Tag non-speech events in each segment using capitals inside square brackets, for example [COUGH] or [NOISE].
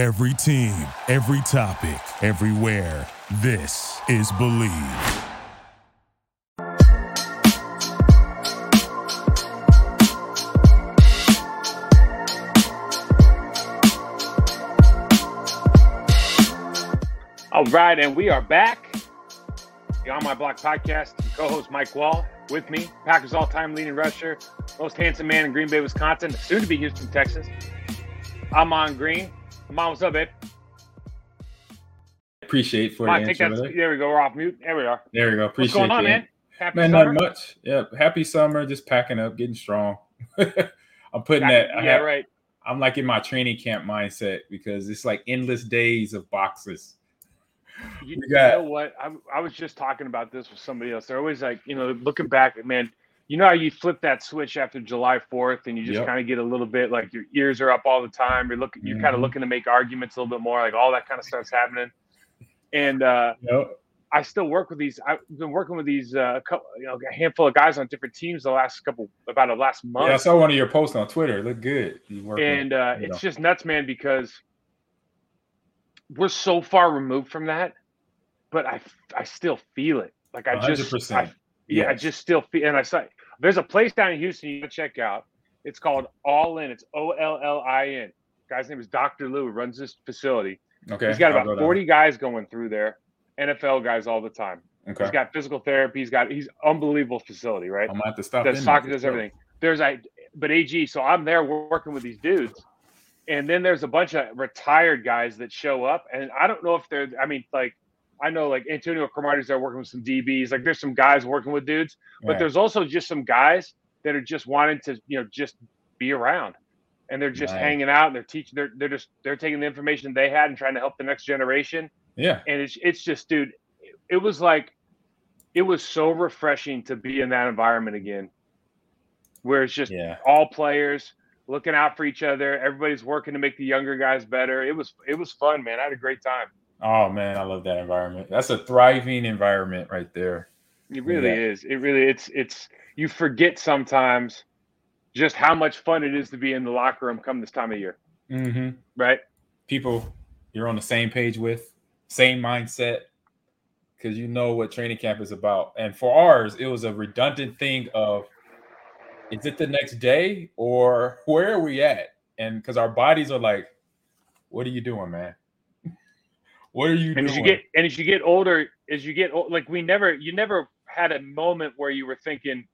Every team, every topic, everywhere. This is Bleav. All right, and we are back. The On My Block podcast. Co-host Mike Wahle with me, Packers all-time leading rusher, most handsome man in Green Bay, Wisconsin, soon to be Houston, Texas. Ahman Green. On, what's up, babe? Appreciate for on, the answer. that. There we go. We're off mute. There we are. There we go. Appreciate What's going on, man? Happy Man, summer. not much. Yep. Happy summer. Just packing up, getting strong. [LAUGHS] I'm putting Yeah, that. I yeah, have- right. I'm like in my training camp mindset because it's like endless days of boxes. You, We you got- know what? I, I was just talking about this with somebody else. They're always like, you know, looking back, man. You know how you flip that switch after July 4th, and you just Yep. kind of get a little bit like your ears are up all the time. You're looking, you're kind of looking to make arguments a little bit more, like all that kind of stuff's happening. And uh, Yep. I still work with these. I've been working with these, uh, a couple, you know, a handful of guys on different teams the last couple, about the last month. Yeah, I saw one of your posts on Twitter. It looked good. And uh, you know. it's just nuts, man, because we're so far removed from that, but I I still feel it. Like I just, 100%. I, yeah, I just still feel. And I saw there's a place down in Houston you can check out. It's called All In. It's O L L I N. Guy's name is Dr. Lou. Runs this facility. Okay. He's got I'll about go 40 guys going through there. NFL guys all the time. Okay. He's got physical therapy. He's got he's unbelievable facility, right? I'm gonna have to stop. in soccer, does everything. There's I, but AG. So I'm there working with these dudes, and then there's a bunch of retired guys that show up, and I don't know if they're. I mean, like I know like Antonio Cromartie's there working with some DBs. Like there's some guys working with dudes, but Right. there's also just some guys that are just wanting to you know just be around, and they're just Nice. hanging out. And they're teaching. They're they're just they're taking the information they had and trying to help the next generation Yeah. and it's it's just dude it, it was like it was so refreshing to be in that environment again where it's just Yeah. all players looking out for each other everybody's working to make the younger guys better it was it was fun man i had a great time Oh man, I love that environment. That's a thriving environment right there. it really Yeah. is it really it's it's you forget sometimes just how much fun it is to be in the locker room come this time of year Mm-hmm. right People you're on the same page with, same mindset, because you know what training camp is about. And for ours, it was a redundant thing of is it the next day or where are we at? And because our bodies are like, what are you doing, man? What are you and as doing? you get and as you get older as you get old, like we never you never had a moment where you were thinking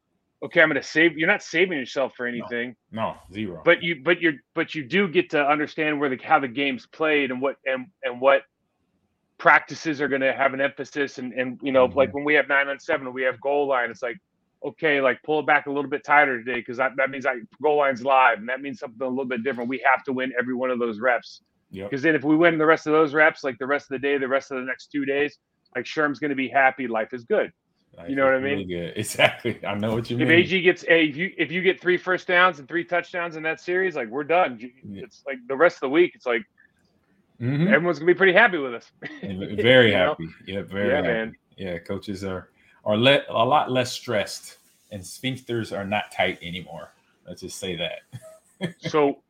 okay i'm gonna save you're not saving yourself for anything no, zero. but you but you're but you do get to understand where the how the game's played and what and and what practices are going to have an emphasis and and you know Mhm. like when we have nine on seven we have goal line it's like okay like pull it back a little bit tighter today because that, that means like goal line's live and that means something a little bit different we have to win every one of those reps Yep. because then if we win the rest of those reps like the rest of the day the rest of the next two days like sherm's going to be happy life is good Life you know what I really mean? good. [LAUGHS] Exactly. I know what you if mean. If AG gets a if you if you get three first downs and three touchdowns in that series, like we're done. It's like the rest of the week. It's like Mhm. everyone's gonna be pretty happy with us. [LAUGHS] Very [LAUGHS] You know? happy. Yeah, very Yeah, happy. man. Yeah, coaches are are let a lot less stressed, and sphincters are not tight anymore. Let's just say that. So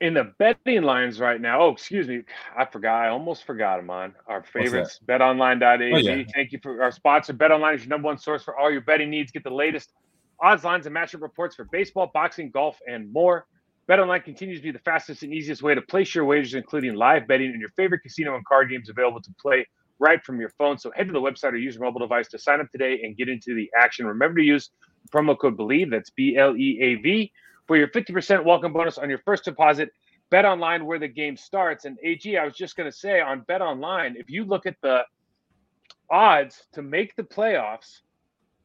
in the betting lines right now, oh excuse me, I forgot. I almost forgot them on our favorites. BetOnline.ag. Oh, yeah. Thank you for our sponsor. BetOnline is your number one source for all your betting needs. Get the latest odds, lines, and matchup reports for baseball, boxing, golf, and more. BetOnline continues to be the fastest and easiest way to place your wagers, including live betting and your favorite casino and card games available to play right from your phone. So head to the website or use your mobile device to sign up today and get into the action. Remember to use promo code BLEAV, that's B L E A V, for your 50% welcome bonus on your first deposit. Bet online where the game starts. And AG, I was just going to say on Bet Online, if you look at the odds to make the playoffs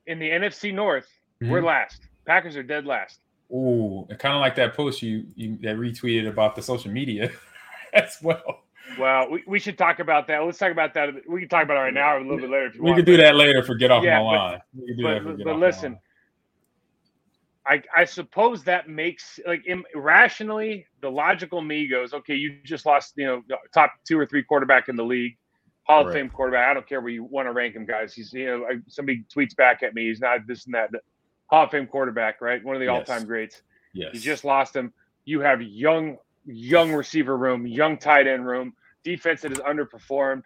in the NFC North, we're Mhm. last. Packers are dead last. Ooh, kind of like that post you you that retweeted about the social media [LAUGHS] as well. Well, we, we should talk about that. Let's talk about that. We can talk about it right now or a little bit later if you want. We can do that later for get off Yeah, my but- line. We but- but- get but off my listen. I, I suppose that makes like im- rationally the logical me goes okay you just lost you know top two or three quarterback in the league hall of Right. fame quarterback i don't care where you want to rank him guys he's you know I, somebody tweets back at me he's not this and that hall of fame quarterback right one of the Yes. all-time greats Yes. you just lost him you have young young receiver room, young tight end room, defense that has underperformed.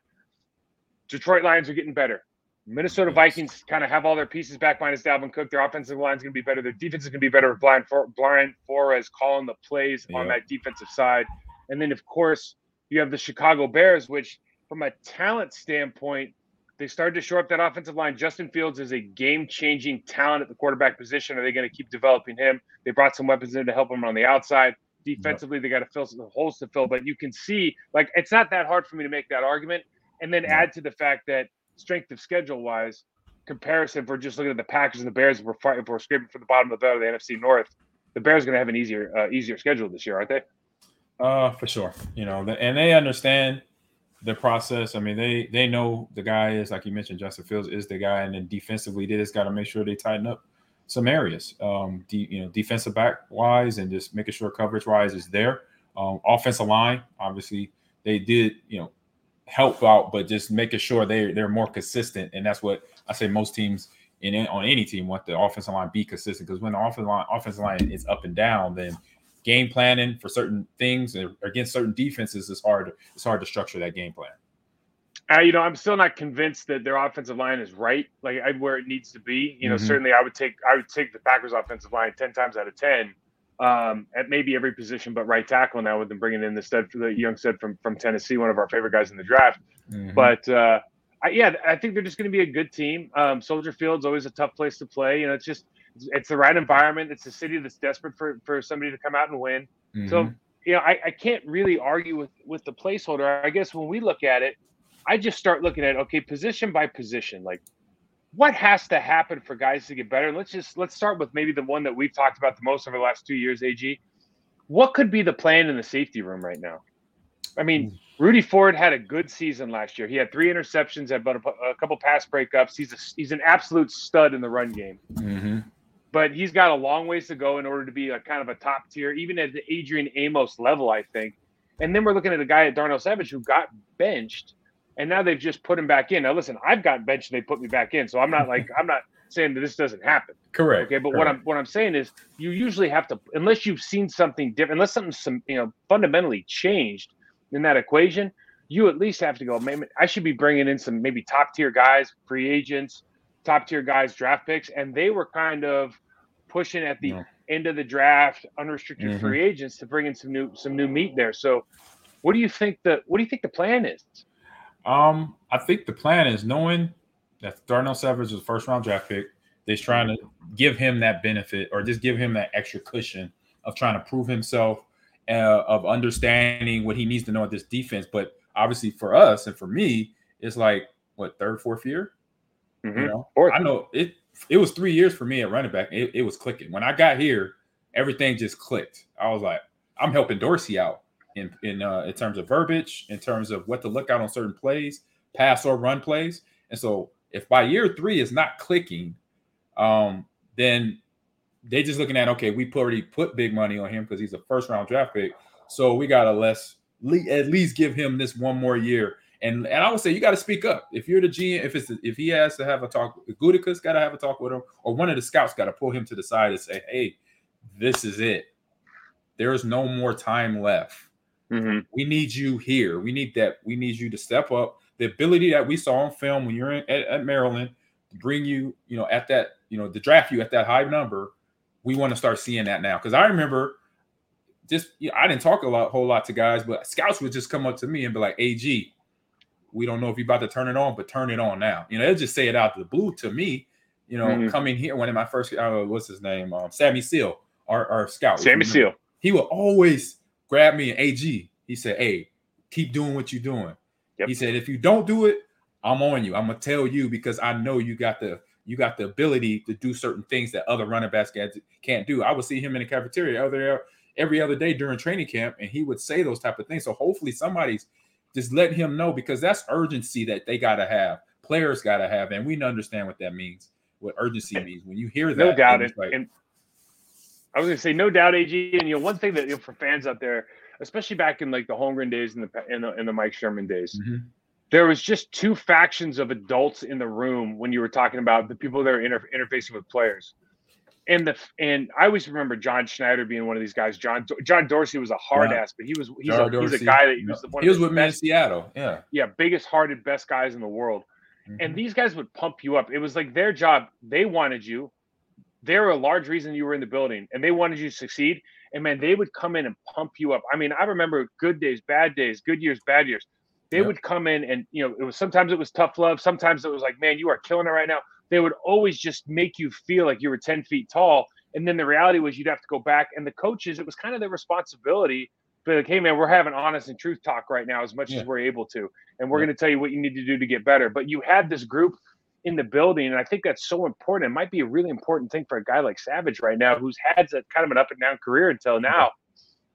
Detroit Lions are getting better. Minnesota Vikings kind of have all their pieces back minus Dalvin Cook. Their offensive line is going to be better. Their defense is going to be better with Brian, For- Brian Flores calling the plays yeah. on that defensive side. And then, of course, you have the Chicago Bears, which, from a talent standpoint, they started to shore up that offensive line. Justin Fields is a game changing talent at the quarterback position. Are they going to keep developing him? They brought some weapons in to help him on the outside. Defensively, yep. they got to fill some holes to fill. But you can see, like, it's not that hard for me to make that argument. And then add to the fact that strength of schedule wise comparison, we're just looking at the Packers and the Bears, if we're, fighting, we're scraping for the bottom of the, of the NFC North, the Bears are going to have an easier uh, easier schedule this year, aren't they? Uh, for sure. You know, and they understand the process. I mean, they they know the guy is like you mentioned, Justin Fields is the guy, and then defensively, they just got to make sure they tighten up some areas. Um, de- you know, defensive back wise, and just making sure coverage wise is there. Um, offensive line, obviously, they did you know help out, but just making sure they they're more consistent, and that's what I say. Most teams in on any team want the offensive line be consistent because when the offensive line offensive line is up and down, then game planning for certain things against certain defenses is hard. It's hard to structure that game plan. Uh, you know, I'm still not convinced that their offensive line is right, like where it needs to be. You know, mm-hmm. certainly I would take I would take the Packers offensive line ten times out of ten um, at maybe every position but right tackle now with them bringing in the stud the young stud from from Tennessee, one of our favorite guys in the draft. Mm-hmm. But uh, I, yeah, I think they're just going to be a good team. Um, Soldier Field's always a tough place to play. You know, it's just it's, it's, the right environment. It's a city that's desperate for for somebody to come out and win. Mm-hmm. So you know, I, I can't really argue with with the placeholder. I guess when we look at it, I just start looking at okay, position by position, like what has to happen for guys to get better? Let's just let's start with maybe the one that we've talked about the most over the last two years, AG. What could be the plan in the safety room right now? I mean, hmm. Rudy Ford had a good season last year. He had three interceptions, had about a, a couple pass breakups. He's a, he's an absolute stud in the run game. Mm-hmm. But he's got a long ways to go in order to be a kind of a top tier, even at the Adrian Amos level, I think. And then we're looking at a guy at Darnell Savage who got benched and now they've just put him back in. Now, listen, I've got benched and they put me back in, so I'm not [LAUGHS] like I'm not saying that this doesn't happen. Correct. Okay, but correct. what I'm what I'm saying is you usually have to unless you've seen something different, unless something some you know fundamentally changed in that equation, you at least have to go. Maybe I should be bringing in some maybe top tier guys, free agents, top tier guys, draft picks, and they were kind of pushing at the yeah. end of the draft, unrestricted mm-hmm. free agents to bring in some new some new meat there. So, what do you think the what do you think the plan is? Um, I think the plan is knowing that Darnell Savage is a first round draft pick. They're trying to give him that benefit or just give him that extra cushion of trying to prove himself, uh, of understanding what he needs to know at this defense. But obviously, for us and for me, it's like what third, fourth year. Mm-hmm. You know, I know it. It was three years for me at running back. It, it was clicking when I got here. Everything just clicked. I was like, I'm helping Dorsey out in in uh, in terms of verbiage, in terms of what to look out on certain plays, pass or run plays. And so, if by year three is not clicking, um, then they just looking at okay, we already put big money on him because he's a first round draft pick, so we gotta less at least give him this one more year. And and I would say you got to speak up if you're the GM. If it's if he has to have a talk, Gutekunst got to have a talk with him, or one of the scouts got to pull him to the side and say, "Hey, this is it. There is no more time left. Mm-hmm. We need you here. We need that. We need you to step up. The ability that we saw on film when you're in, at, at Maryland to bring you, you know, at that, you know, to draft you at that high number. We want to start seeing that now because I remember just you know, I didn't talk a lot, whole lot to guys, but scouts would just come up to me and be like, "Ag, we don't know if you're about to turn it on, but turn it on now." You know, they'll just say it out of the blue to me. You know, mm-hmm. coming here, one of my first, uh, what's his name, um, Sammy Seale, our, our scout. Sammy Seale. He will always grabbed me an AG. He said, Hey, keep doing what you're doing. Yep. He said, if you don't do it, I'm on you. I'm gonna tell you because I know you got the you got the ability to do certain things that other running backs can't do. I would see him in the cafeteria every every other day during training camp, and he would say those type of things. So hopefully somebody's just letting him know because that's urgency that they gotta have. Players gotta have, and we understand what that means. What urgency means when you hear that. No doubt, it, like, and I was going to say, no doubt, AG. And you know, one thing that you know, for fans out there, especially back in like the Holmgren days and the in the, in the Mike Sherman days, mm-hmm. there was just two factions of adults in the room when you were talking about the people that are inter- interfacing with players. and the and I always remember John Schneider being one of these guys. John John Dorsey was a hard Yeah. ass, but he was he's, John a, he's a guy that he was the one He was with me in Seattle. Yeah. yeah, biggest hearted, best guys in the world. Mhm. And these guys would pump you up. It was like their job. They wanted you. They were a large reason you were in the building, and they wanted you to succeed. And man, they would come in and pump you up. I mean, I remember good days, bad days, good years, bad years. They Yep. would come in and you know, it was sometimes it was tough love, sometimes it was like, man, you are killing it right now. They would always just make you feel like you were 10 feet tall. And then the reality was you'd have to go back. And the coaches, it was kind of their responsibility. But like, hey man, we're having honest and truth talk right now as much Yeah. as we're able to. And we're Yeah. going to tell you what you need to do to get better. But you had this group in the building. And I think that's so important. It might be a really important thing for a guy like Savage right now, who's had a, kind of an up and down career until now.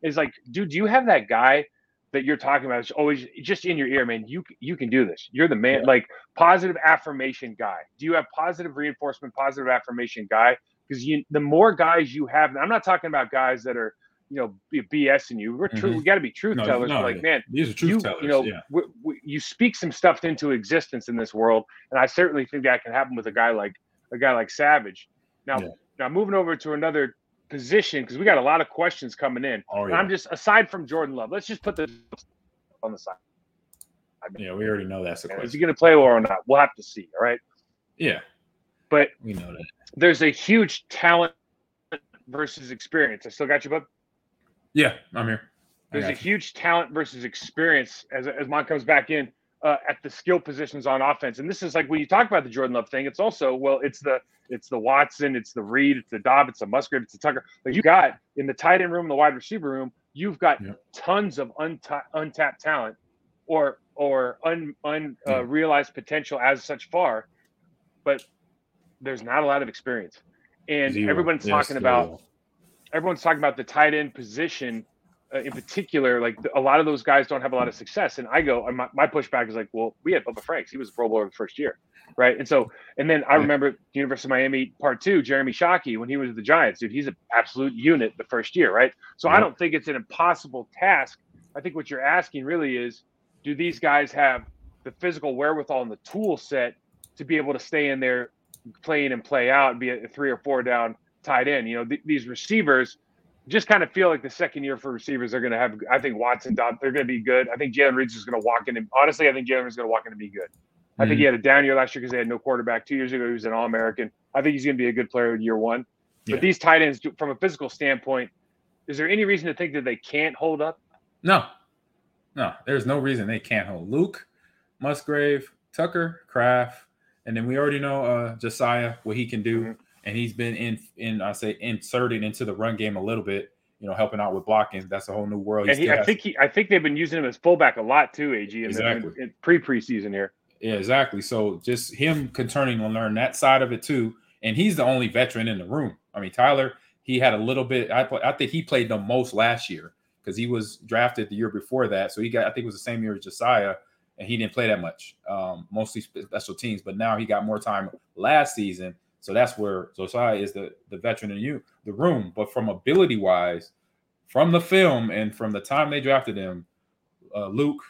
Is like, dude, do you have that guy that you're talking about? It's always just in your ear, man. You you can do this. You're the man. Yeah. Like positive affirmation guy. Do you have positive reinforcement, positive affirmation guy? Because you, the more guys you have, I'm not talking about guys that are, you know, BSing you. We're true. Mhm. We got to be truth No, tellers. no, like, yeah. man, These are truth you, tellers. you know, yeah. w- w- you speak some stuff into existence in this world, and I certainly think that can happen with a guy like a guy like Savage. Now, Yeah. now moving over to another position because we got a lot of questions coming in. Oh. I'm just aside from Jordan Love, let's just put the on the side. yeah, we already know that's the question. Is he going to play well or not? We'll have to see. All right, Yeah, but we know that. there's a huge talent versus experience. I still got you, bud. Yeah, I'm here. There's a huge talent versus experience as as Mon comes back in uh, at the skill positions on offense. And this is like when you talk about the Jordan Love thing, it's also well, it's the it's the Watson, it's the Reed, it's the Doubs, it's the Musgrave, it's the Tucker. Like you got in the tight end room, the wide receiver room, you've got Yeah. tons of unta- untapped talent or or un, un uh, realized potential as such far, but there's not a lot of experience. And Zero. everyone's Yes, talking about zero. Everyone's talking about the tight end position uh, in particular. Like a lot of those guys don't have a lot of success, and I go, and my, my pushback is like, well, we had Bubba Franks, he was a Pro Bowler the first year, right? And so, and then I remember the University of Miami Part Two, Jeremy Shockey when he was with the Giants, dude, he's an absolute unit the first year, right? So I don't think it's an impossible task. I think what you're asking really is, do these guys have the physical wherewithal and the tool set to be able to stay in there, play in and play out, and be a three or four down tight end? You know, th- these receivers just kind of feel like the second year for receivers are going to have. I think Watson, they're going to be good. I think Jayden Reed's is going to walk in. And, honestly, I think Jayden Reed's going to walk in and be good. I think he had a down year last year because they had no quarterback. Two years ago, he was an All American. I think he's going to be a good player in year one. Yeah. But these tight ends, from a physical standpoint, is there any reason to think that they can't hold up? No, no, there's no reason they can't hold Luke, Musgrave, Tucker, Kraft, and then we already know uh Josiah what he can do, Mhm. And he's been in in I say inserted into the run game a little bit, you know, helping out with blocking. That's a whole new world. And he, I think he, I think they've been using him as fullback a lot too. Ag in, the, Exactly. in, in pre preseason here. Yeah, exactly. So just him continuing to learn that side of it too, and he's the only veteran in the room. I mean, Tyler, he had a little bit. I play, I think he played the most last year because he was drafted the year before that. So he got, I think it was the same year as Josiah, and he didn't play that much, um, mostly special teams. But now he got more time last season, so that's where Josiah is the the veteran in you the room. But from ability wise, from the film and from the time they drafted him, uh, Luke,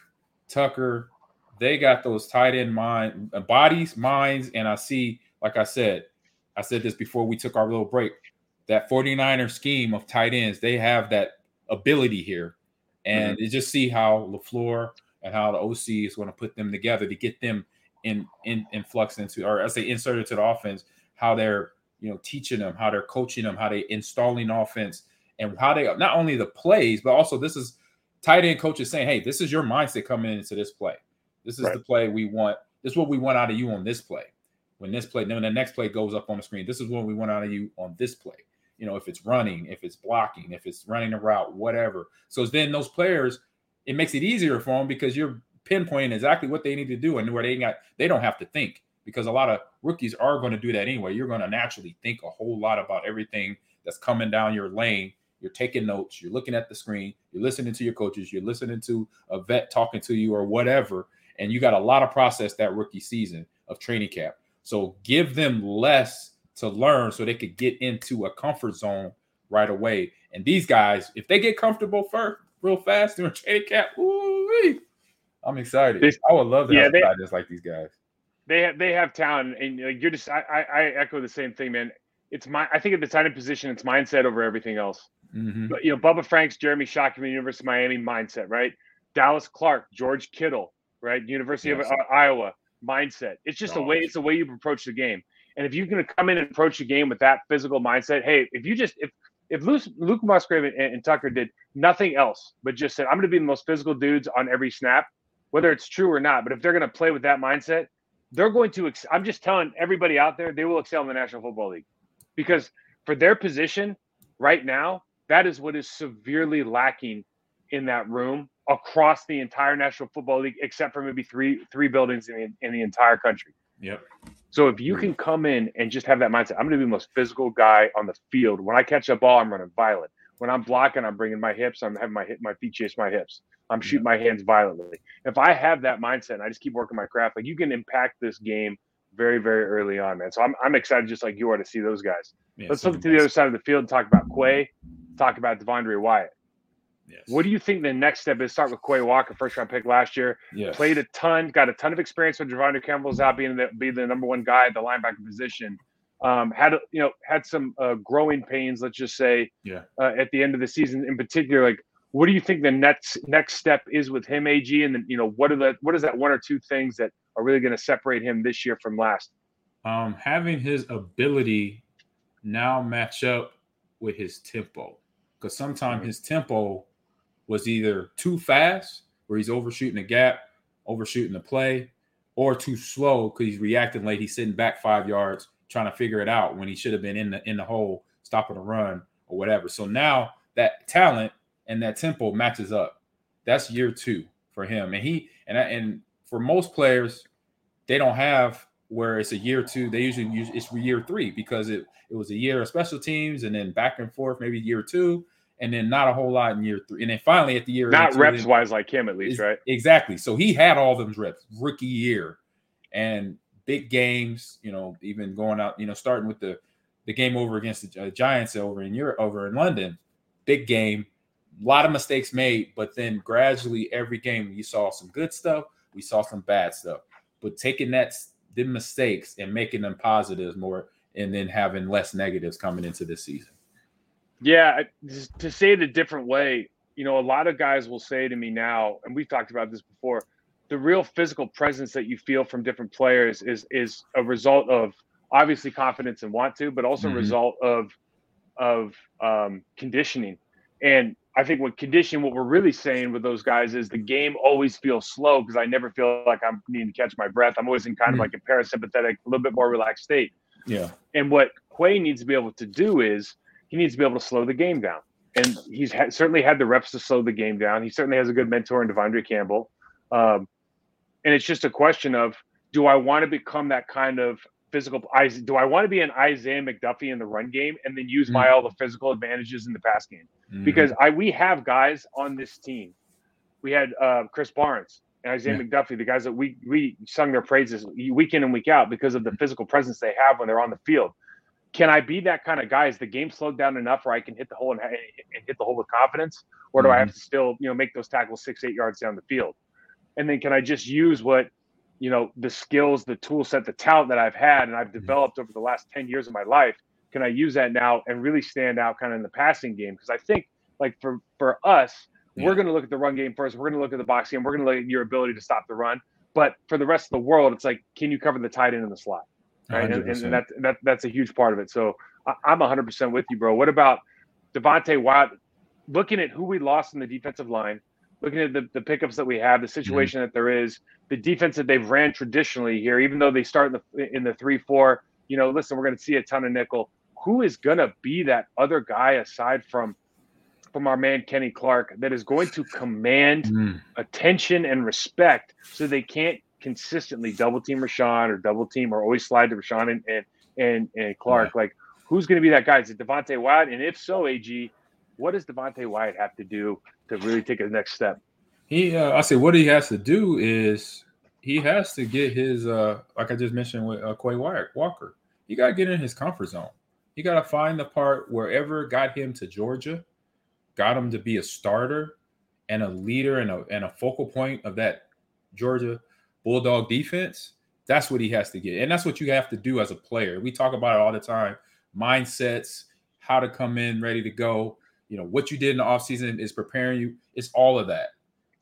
Tucker, they got those tight end mind uh, bodies, minds, and I see, like I said, I said this before we took our little break. That 49er scheme of tight ends, they have that ability here. And you just see how LaFleur and how the OC is going to put them together to get them in in in flux into or I say inserted to the offense, how they're you know teaching them, how they're coaching them, how they installing offense, and how they not only the plays, but also this is tight end coaches saying, hey, this is your mindset coming into this play. This is Right. the play we want. This is what we want out of you on this play. When this play, then when the next play goes up on the screen, this is what we want out of you on this play. You know, if it's running, if it's blocking, if it's running a route, whatever. So then those players, it makes it easier for them because you're pinpointing exactly what they need to do and where they got they don't have to think because a lot of rookies are going to do that anyway. You're going to naturally think a whole lot about everything that's coming down your lane. You're taking notes, you're looking at the screen, you're listening to your coaches, you're listening to a vet talking to you or whatever, and you got a lot of process that rookie season of training camp. So give them less to learn so they could get into a comfort zone right away. And these guys, if they get comfortable first, real fast during training camp, ooh, I'm excited. This- I would love to yeah, have they- just like these guys. They have they have talent, and like, you're just I, I echo the same thing, man. it's my. I think at the tight position, it's mindset over everything else. Mhm. But you know, Bubba Franks, Jeremy Shockey from the University of Miami mindset, right? Dallas Clark, George Kittle, right? University Yes. of uh, Iowa mindset. It's just the way it's the way you approach the game. And if you're going to come in and approach the game with that physical mindset, hey, if you just if if Luke, Luke Musgrave and, and Tucker did nothing else but just said, I'm going to be the most physical dudes on every snap, whether it's true or not. But if they're going to play with that mindset, they're going to. Ex- I'm just telling everybody out there, they will excel in the National Football League because for their position right now, that is what is severely lacking in that room across the entire National Football League, except for maybe three three buildings in the, in the entire country. Yep. So if you can come in and just have that mindset, I'm going to be the most physical guy on the field. When I catch a ball, I'm running violent. When I'm blocking, I'm bringing my hips. I'm having my hip, my feet chase my hips. I'm shooting my hands violently. If I have that mindset and I just keep working my craft, like you can impact this game very, very early on, man. So I'm, I'm excited, just like you are, to see those guys. Yeah, Let's look to the other side of the field and talk about Quay, talk about Devonte Wyatt. Yes. What do you think the next step is? Start with Quay Walker, first round pick last year Yes. played a ton, got a ton of experience when De'Vondre Campbell's out being the be the number one guy at the linebacker position. Um, had you know had some uh, growing pains, let's just say, Yeah. uh, at the end of the season in particular. Like, what do you think the next next step is with him, Ag? And then you know what are the what is that one or two things that are really going to separate him this year from last? um, having his ability now match up with his tempo because sometimes Mhm. his tempo was either too fast where he's overshooting the gap overshooting the play or too slow because he's reacting late he's sitting back five yards trying to figure it out when he should have been in the in the hole stopping the run or whatever so now that talent and that tempo matches up that's year two for him and he and I, and for most players they don't have where it's a year two. They usually use it's year three because it it was a year of special teams and then back and forth maybe year two and then not a whole lot in year three and then finally at the year Not two, reps wise like him, at least, right? Exactly. So he had all them reps rookie year and big games, you know, even going out, you know, starting with the the game over against the Gi- uh, Giants over in Europe, over in London, big game, a lot of mistakes made, but then gradually every game you saw some good stuff, we saw some bad stuff. But taking that the mistakes and making them positives more and then having less negatives coming into this season. Yeah, to say it a different way, you know, a lot of guys will say to me now, and we've talked about this before, the real physical presence that you feel from different players is is a result of obviously confidence and want to, but also Mhm. a result of of um, conditioning. And I think what conditioning, what we're really saying with those guys is the game always feels slow because I never feel like I'm needing to catch my breath. I'm always in kind of Mhm. like a parasympathetic, a little bit more relaxed state. Yeah. And what Quay needs to be able to do is he needs to be able to slow the game down. And he's ha- certainly had the reps to slow the game down. He certainly has a good mentor in De'Vondre Campbell. Um, and it's just a question of do I want to become that kind of physical? I- Do I want to be an Isaiah McDuffie in the run game and then use my all the physical advantages in the pass game? Mhm. Because I we have guys on this team. We had uh, Krys Barnes and Isaiah Yeah. McDuffie, the guys that we we sung their praises week in and week out because of the physical presence they have when they're on the field. Can I be that kind of guy? Is the game slowed down enough where I can hit the hole and, and hit the hole with confidence, or do I have to still you know make those tackles six eight yards down the field? And then can I just use what you know the skills, the tool set, the talent that I've had and I've mm-hmm. developed over the last ten years of my life? Can I use that now and really stand out kind of in the passing game? Because I think like for for us, Yeah. we're going to look at the run game first. We're going to look at the box game. We're going to look at your ability to stop the run. But for the rest of the world, it's like, can you cover the tight end in the slot? Right, and, and that, that that's a huge part of it. So I, I'm 100 percent with you, bro. What about Devonte Wyatt? Looking at who we lost in the defensive line, looking at the, the pickups that we have, the situation that there is, the defense that they've ran traditionally here, even though they start in the in the three four. You know, listen, we're going to see a ton of nickel. Who is going to be that other guy aside from from our man Kenny Clark that is going to command Mm. attention and respect so they can't consistently double team Rashan or double team or always slide to Rashan and and and, and Clark. Like who's going to be that guy? Is it Devonte Wyatt? And if so, AG, what does Devonte Wyatt have to do to really take a next step? He, uh, I say, what he has to do is he has to get his, uh, like I just mentioned with uh, Quay Walker. He got to get in his comfort zone. He got to find the part wherever got him to Georgia, got him to be a starter and a leader and a and a focal point of that Georgia Bulldog defense. That's what he has to get, and that's what you have to do as a player. We talk about it all the time mindsets, how to come in ready to go. You know, what you did in the offseason is preparing you. It's all of that.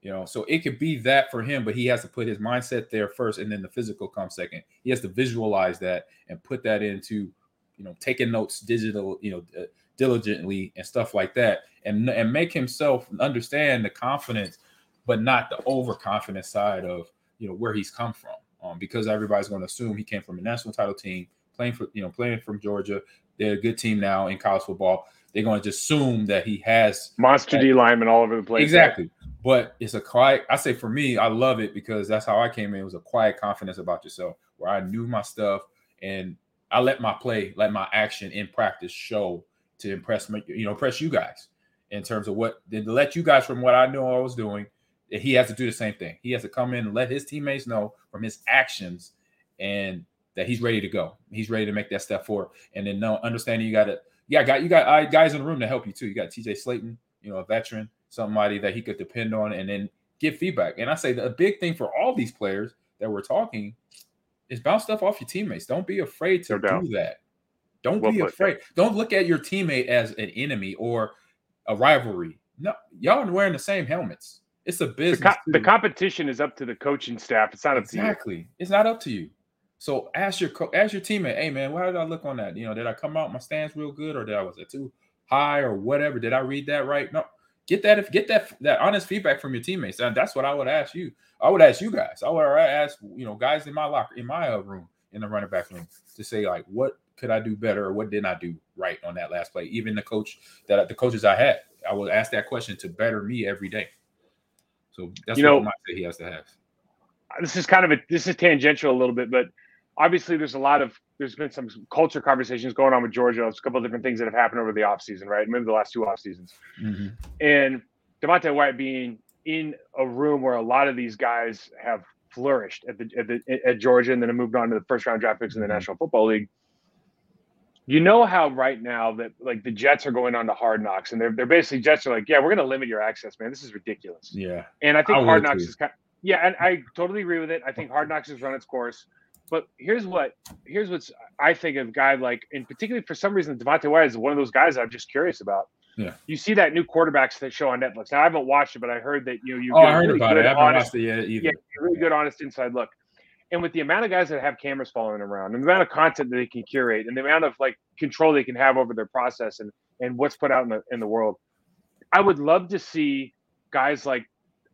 You know, so it could be that for him, but he has to put his mindset there first, and then the physical comes second. He has to visualize that and put that into, you know, taking notes digital, you know, uh, diligently and stuff like that, and and make himself understand the confidence, but not the overconfident side of you know where he's come from. Um, because everybody's going to assume he came from a national title team, playing for you know playing from Georgia. They're a good team now in college football. They're going to just assume that he has monster D lineman all over the place. Exactly. But it's a quiet, I say for me, I love it because that's how I came in. It was a quiet confidence about yourself where I knew my stuff and I let my play, let my action in practice show to impress me, you know, impress you guys in terms of what then to let you guys from what I know I was doing. He has to do the same thing. He has to come in and let his teammates know from his actions and that he's ready to go. He's ready to make that step forward. And then no understanding you got to yeah, got you got guys in the room to help you too. You got TJ Slaton, you know, a veteran, somebody that he could depend on, and then give feedback. And I say the big thing for all these players that we're talking is bounce stuff off your teammates. Don't be afraid to no do that. Don't well be afraid. Don't look at your teammate as an enemy or a rivalry. No, y'all are wearing the same helmets. It's a business. The, co- the competition is up to the coaching staff. It's not exactly. up to you. Exactly. It's not up to you. So ask your co- ask your teammate, hey man, why did I look on that? You know, did I come out my stance real good, or did I was it too high, or whatever? Did I read that right? No, get that if get that that honest feedback from your teammates, and that's what I would ask you. I would ask you guys. I would ask you know guys in my locker in my uh, room in the running back room to say like what could I do better or what didn't I do right on that last play? Even the coach that the coaches I had, I would ask that question to better me every day. So that's you what know, he has to have. This is kind of a this is tangential a little bit, but obviously there's a lot of there's been some culture conversations going on with Georgia. There's a couple of different things that have happened over the offseason, right? Maybe the last two off seasons. Mm-hmm. And Devonte Wyatt being in a room where a lot of these guys have flourished at the at, the, at Georgia and then moved on to the first round draft picks in the mm-hmm. National Football League. You know how right now that like the Jets are going on to Hard Knocks and they're they're basically Jets are like, yeah, we're going to limit your access, man. This is ridiculous. Yeah. And I think I Hard Knocks is kind. Of, yeah, and I totally agree with it. I think Hard Knocks has run its course. But here's what here's what's I think of a guy like, and particularly for some reason, Devonte Wyatt is one of those guys I'm just curious about. Yeah. You see that new quarterbacks that show on Netflix. Now I haven't watched it, but I heard that you know you. Oh, I heard really about it. I haven't honest, watched it yet either. Yeah, really good, honest inside look. And with the amount of guys that have cameras following around, and the amount of content that they can curate, and the amount of like control they can have over their process and and what's put out in the in the world, I would love to see guys like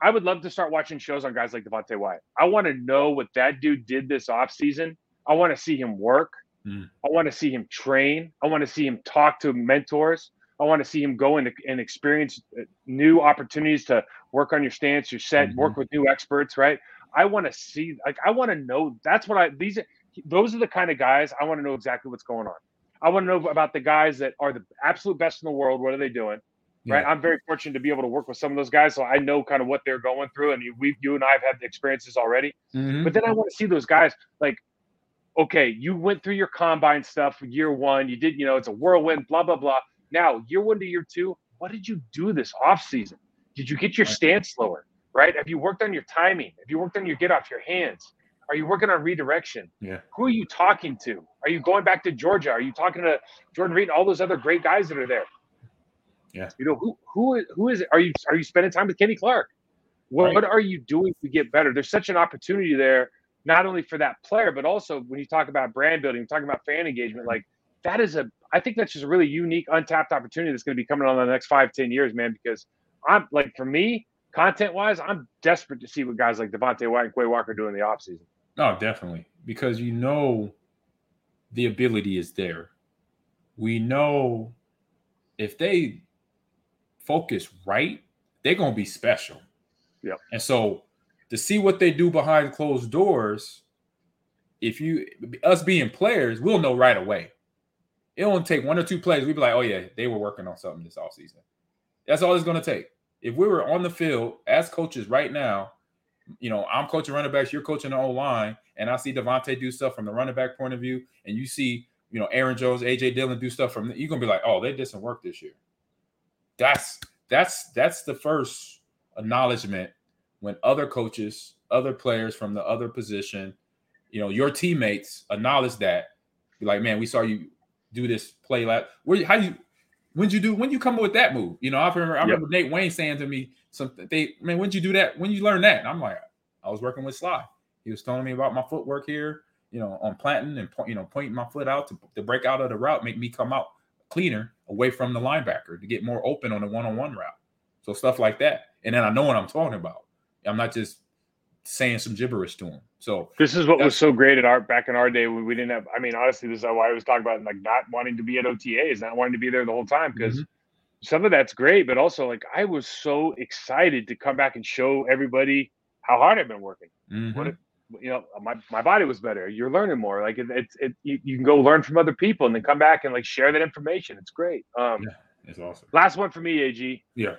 I would love to start watching shows on guys like Devonte Wyatt. I want to know what that dude did this offseason. I want to see him work. Mm. I want to see him train. I want to see him talk to mentors. I want to see him go and, and experience uh, new opportunities to work on your stance, your set, mm-hmm. work with new experts, right? I want to see, like, I want to know. That's what I, these, those are the kind of guys I want to know exactly what's going on. I want to know about the guys that are the absolute best in the world. What are they doing? Right? I'm very fortunate to be able to work with some of those guys, so I know kind of what they're going through, and we, you and I have had the experiences already. Mm-hmm. But then I want to see those guys like, okay, you went through your combine stuff year one, you did, you know, it's a whirlwind, blah blah blah. Now year one to year two, what did you do this off season? Did you get your stance lower? Right? Have you worked on your timing? Have you worked on your get off your hands? Are you working on redirection? Yeah. Who are you talking to? Are you going back to Georgia? Are you talking to Jordan Reed and all those other great guys that are there? Yeah. You know, who who who is it? Are you are you spending time with Kenny Clark? What, right. what are you doing to get better? There's such an opportunity there, not only for that player, but also when you talk about brand building, talking about fan engagement, mm-hmm. like that is a I think that's just a really unique, untapped opportunity that's going to be coming on in the next five, ten years, man. Because I'm like for me, content wise, I'm desperate to see what guys like Devonte Wyatt and Quay Walker do in the offseason. Oh, definitely. Because you know the ability is there. We know if they focus right, they're gonna be special. Yeah. And so to see what they do behind closed doors, if you us being players, we'll know right away. It won't take one or two plays. We'd be like, oh yeah, they were working on something this offseason. That's all it's gonna take. If we were on the field as coaches right now, you know, I'm coaching running backs, you're coaching the O line, and I see Devonte do stuff from the running back point of view, and you see, you know, Aaron Jones, AJ Dillon do stuff from you're gonna be like, oh, they did some work this year that's that's that's the first acknowledgement when other coaches, other players from the other position, you know, your teammates acknowledge that. Be like, man, we saw you do this play like where how you when'd you do when you come up with that move? You know, I remember I Yep. remember Nate Wayne saying to me something they man, when'd you do that? When you learn that? And I'm like, I was working with Sly. He was telling me about my footwork here, you know, on planting and point, you know, pointing my foot out to, to break out of the route, make me come out cleaner away from the linebacker to get more open on the one-on-one route. So stuff like that. And then I know what I'm talking about. I'm not just saying some gibberish to him. So This is what was so great at our back in our day when we didn't have. I mean, honestly, this is why I was talking about like not wanting to be at OTAs, not wanting to be there the whole time because some of that's great, but also like I was so excited to come back and show everybody how hard I've been working. mhm. What you know, my, my body was better. You're learning more. Like it, it's it, you, you can go learn from other people and then come back and like share that information. It's great. Um, Yeah. it's awesome. last one for me, AG. Yeah.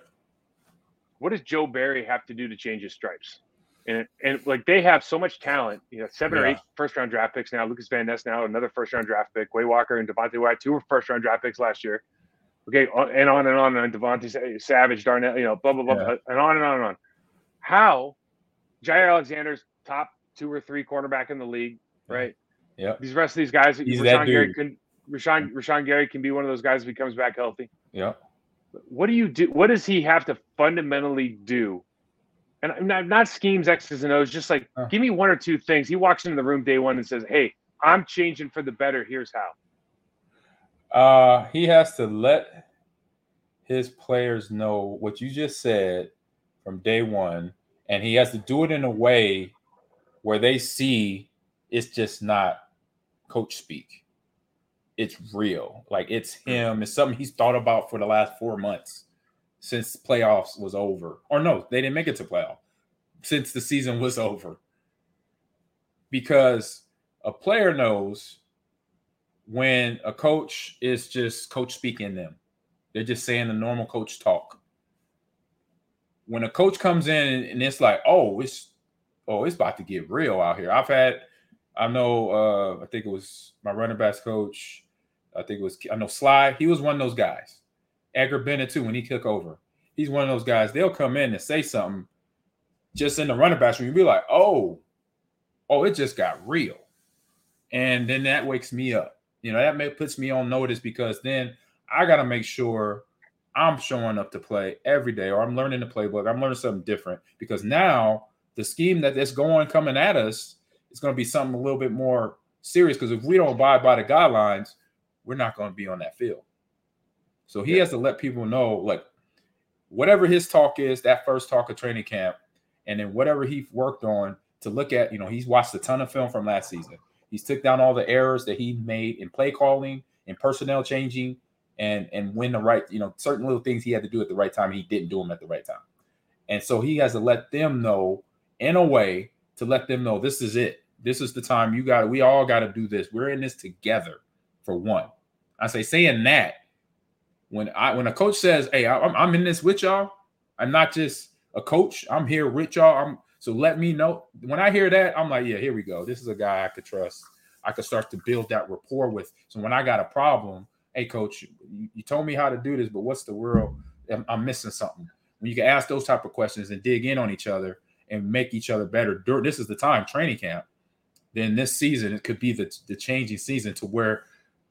What does Joe Barry have to do to change his stripes? And and like they have so much talent, you know, seven or eight first round draft picks now. Lukas Van Ness now another first round draft pick. Quay Walker and Devonte Wyatt, two were first round draft picks last year. Okay, on- and on and on and Devontae Savage, Darnell, you know, blah blah blah, Yeah. and on and on and on. How Jaire Alexander's top two or three cornerback in the league, right? Yeah. These rest of these guys, He's Rashan Gary can Rashan Rashan Gary can be one of those guys if he comes back healthy Yeah. what do you do? What does he have to fundamentally do? And I'm not, not schemes, X's and O's, just like Uh. give me one or two things. He walks into the room day one and says, Hey, I'm changing for the better. Here's how. Uh, he has to let his players know what you just said from day one, and he has to do it in a way where they see it's just not coach speak. It's real. Like it's hmm. him. It's something he's thought about for the last four months since playoffs was over. Or no, they didn't make it to playoff since the season was [LAUGHS] over. Because a player knows when a coach is just coach speaking them. They're just saying the normal coach talk. When a coach comes in and it's like, oh, it's oh, it's about to get real out here. I've had, I know, uh, I think it was my running backs coach. I think it was I know Sly. He was one of those guys. Edgar Bennett too. When he took over, he's one of those guys. They'll come in and say something just in the running backs room. You be like, oh, oh, it just got real, and then that wakes me up. You know, that may, puts me on notice because then I got to make sure I'm showing up to play every day, or I'm learning the playbook. I'm learning something different because now the scheme that is going coming at us is going to be something a little bit more serious. Because if we don't abide by the guidelines, we're not going to be on that field. So he has to let people know, like, whatever his talk is, that first talk of training camp, and then whatever he worked on to look at, you know, he's watched a ton of film from last season. He's took down all the errors that he made in play calling, in personnel changing, and and when the right, you know, certain little things he had to do at the right time, he didn't do them at the right time. And so he has to let them know in a way to let them know this is it. This is the time you got we all got to do this. We're in this together for one. I say saying that when I when a coach says, "Hey, I'm, I'm in this with y'all," I'm not just a coach. I'm here with y'all. I'm so let me know. When I hear that, I'm like, yeah, here we go. This is a guy I could trust. I could start to build that rapport with. So when I got a problem, hey, coach, you, you told me how to do this, but what's the world? I'm, I'm missing something. When you can ask those type of questions and dig in on each other and make each other better. This is the time training camp. Then this season it could be the the changing season to where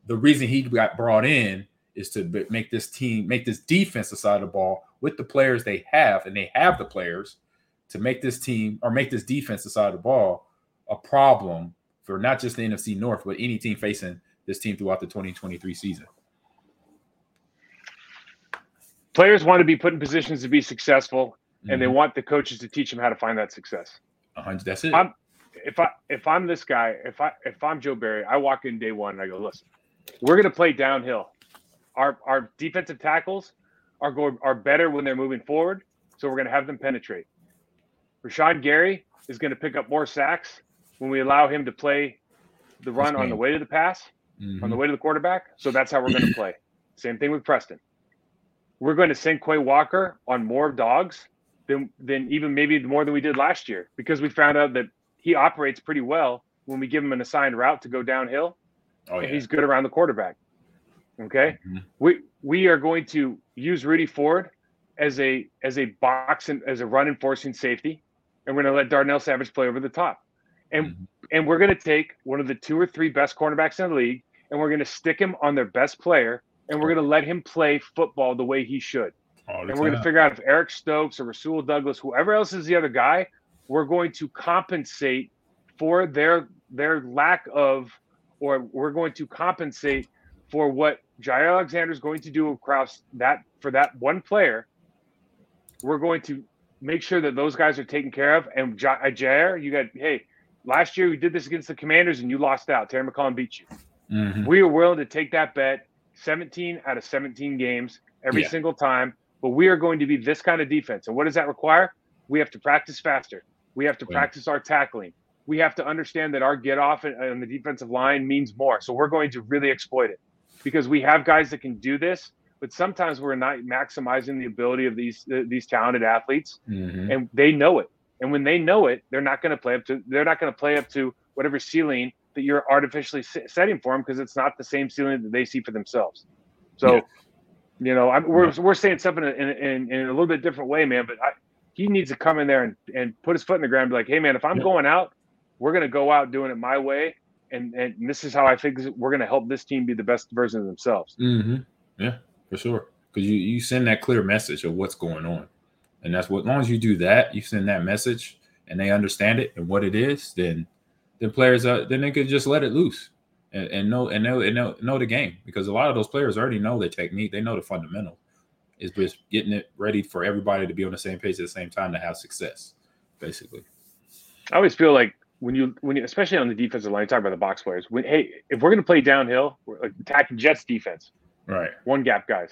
the reason he got brought in is to make this team, make this defensive side of the ball with the players they have, and they have the players to make this team or make this defensive side of the ball a problem for not just the NFC North, but any team facing this team throughout the 2023 season. Players want to be put in positions to be successful, and they Mhm. want the coaches to teach them how to find that success. That's it. I'm- If I if I'm this guy, if I if I'm Joe Barry, I walk in day one and I go, listen, we're gonna play downhill. Our our defensive tackles are going are better when they're moving forward, so we're gonna have them penetrate. Rashan Gary is gonna pick up more sacks when we allow him to play the run on the way to the pass, Mhm. on the way to the quarterback. So that's how we're gonna [CLEARS THROAT] play. Same thing with Preston. We're going to send Quay Walker on more dogs than than even maybe more than we did last year because we found out that he operates pretty well when we give him an assigned route to go downhill oh and yeah. he's good around the quarterback. Okay, Mhm. we we are going to use Rudy Ford as a as a box and as a run enforcing safety, and we're going to let Darnell Savage play over the top, and Mhm. and we're going to take one of the two or three best cornerbacks in the league, and we're going to stick him on their best player, and we're going to let him play football the way he should. And we're going to figure out if Eric Stokes or Rasul Douglas, whoever else is the other guy, we're going to compensate for their their lack of, or we're going to compensate for what Jaire Alexander is going to do across that for that one player. We're going to make sure that those guys are taken care of. And Jaire, you got hey, last year we did this against the Commanders and you lost out. Terry McLaurin beat you. Mm-hmm. We are willing to take that bet 17 out of 17 games every yeah. single time. But we are going to be this kind of defense. And what does that require? We have to practice faster. We have to practice our tackling. We have to understand that our get off on the defensive line means more. So we're going to really exploit it because we have guys that can do this. But sometimes we're not maximizing the ability of these uh, these talented athletes, mm-hmm. and they know it. And when they know it, they're not going to play up to they're not going to play up to whatever ceiling that you're artificially setting for them because it's not the same ceiling that they see for themselves. So, yeah. You know, I'm, we're yeah. we're saying something in, in, in, a little bit different way, man. But I, he needs to come in there and, and put his foot in the ground and be like, hey, man, if I'm yeah. going out, we're going to go out doing it my way. And, and this is how I think we're going to help this team be the best version of themselves. Mm-hmm. Yeah, for sure. Because you, you send that clear message of what's going on. And that's what, as long as you do that, you send that message and they understand it and what it is, then then players uh, then they could just let it loose and, and know and know and know, know the game because a lot of those players already know the technique, they know the fundamentals. It's just getting it ready for everybody to be on the same page at the same time to have success, basically. I always feel like when you when you, especially on the defensive line, talk about the box players. When hey, if we're going to play downhill, we're like attacking Jets defense, right? One gap guys.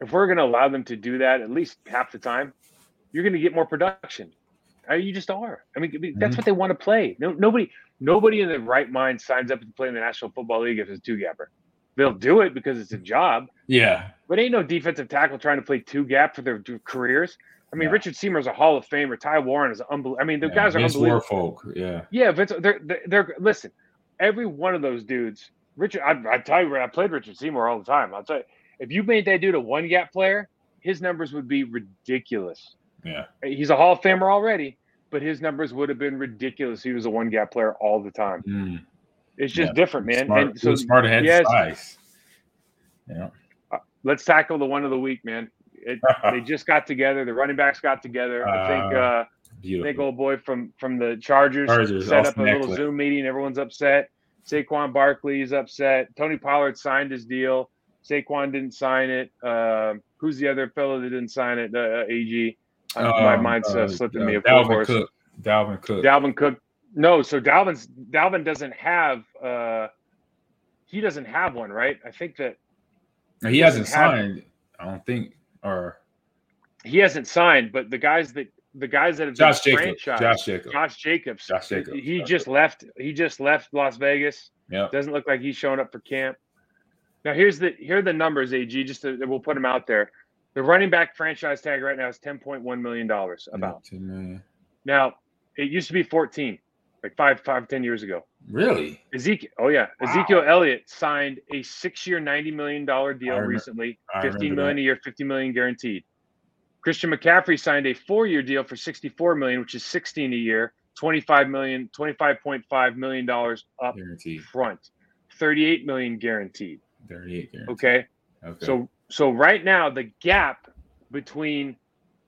If we're going to allow them to do that at least half the time, you're going to get more production. You just are. I mean, that's mm-hmm. what they want to play. No, nobody, nobody in their right mind signs up to play in the National Football League if it's two gapper. They'll do it because it's a job. Yeah, but ain't no defensive tackle trying to play two gap for their careers. I mean, yeah. Richard Seymour is a Hall of Famer. Ty Warren is unbelievable. I mean, the yeah, guys are unbelievable. folk, yeah, yeah. Vince, they're, they're, they're listen. Every one of those dudes, Richard. I, I tell you, I played Richard Seymour all the time. I'll tell you, if you made that dude a one gap player, his numbers would be ridiculous. Yeah, he's a Hall of Famer already, but his numbers would have been ridiculous. He was a one gap player all the time. Mm. It's just yeah. different, man. Smart, and so smart ahead yes, size. Yeah. Uh, let's tackle the one of the week, man. It, [LAUGHS] they just got together. The running backs got together. I think. Uh, uh I think old boy from from the Chargers, Chargers set up a little Zoom meeting. Everyone's upset. Saquon Barkley is upset. Tony Pollard signed his deal. Saquon didn't sign it. Uh, who's the other fellow that didn't sign it? Uh, AG. Um, my mind's uh, slipping me. Of Dalvin Cook. Dalvin Cook. Dalvin Cook. No, so Dalvin's Dalvin doesn't have. uh He doesn't have one, right? I think that he, he hasn't signed. Have, I don't think, or he hasn't signed. But the guys that the guys that have Josh Jacobs, Josh Jacobs, Josh Jacobs, Josh Jacobs. He Josh just Jacobs. left. He just left Las Vegas. Yeah, doesn't look like he's showing up for camp. Now here's the here are the numbers, AG. Just to, we'll put them out there. The running back franchise tag right now is ten point one million dollars. About yeah, 10 million. Now it used to be fourteen, like five five ten years ago. Really? Ezekiel. Oh yeah, wow. Ezekiel Elliott signed a six-year, ninety million dollar deal remember, recently. Fifteen million that. a year, fifty million guaranteed. Christian McCaffrey signed a four-year deal for sixty-four million, which is sixteen a year, twenty-five million, twenty-five point five million dollars up guaranteed. front, thirty-eight million guaranteed. Thirty-eight guaranteed. Okay. Okay. So so right now the gap between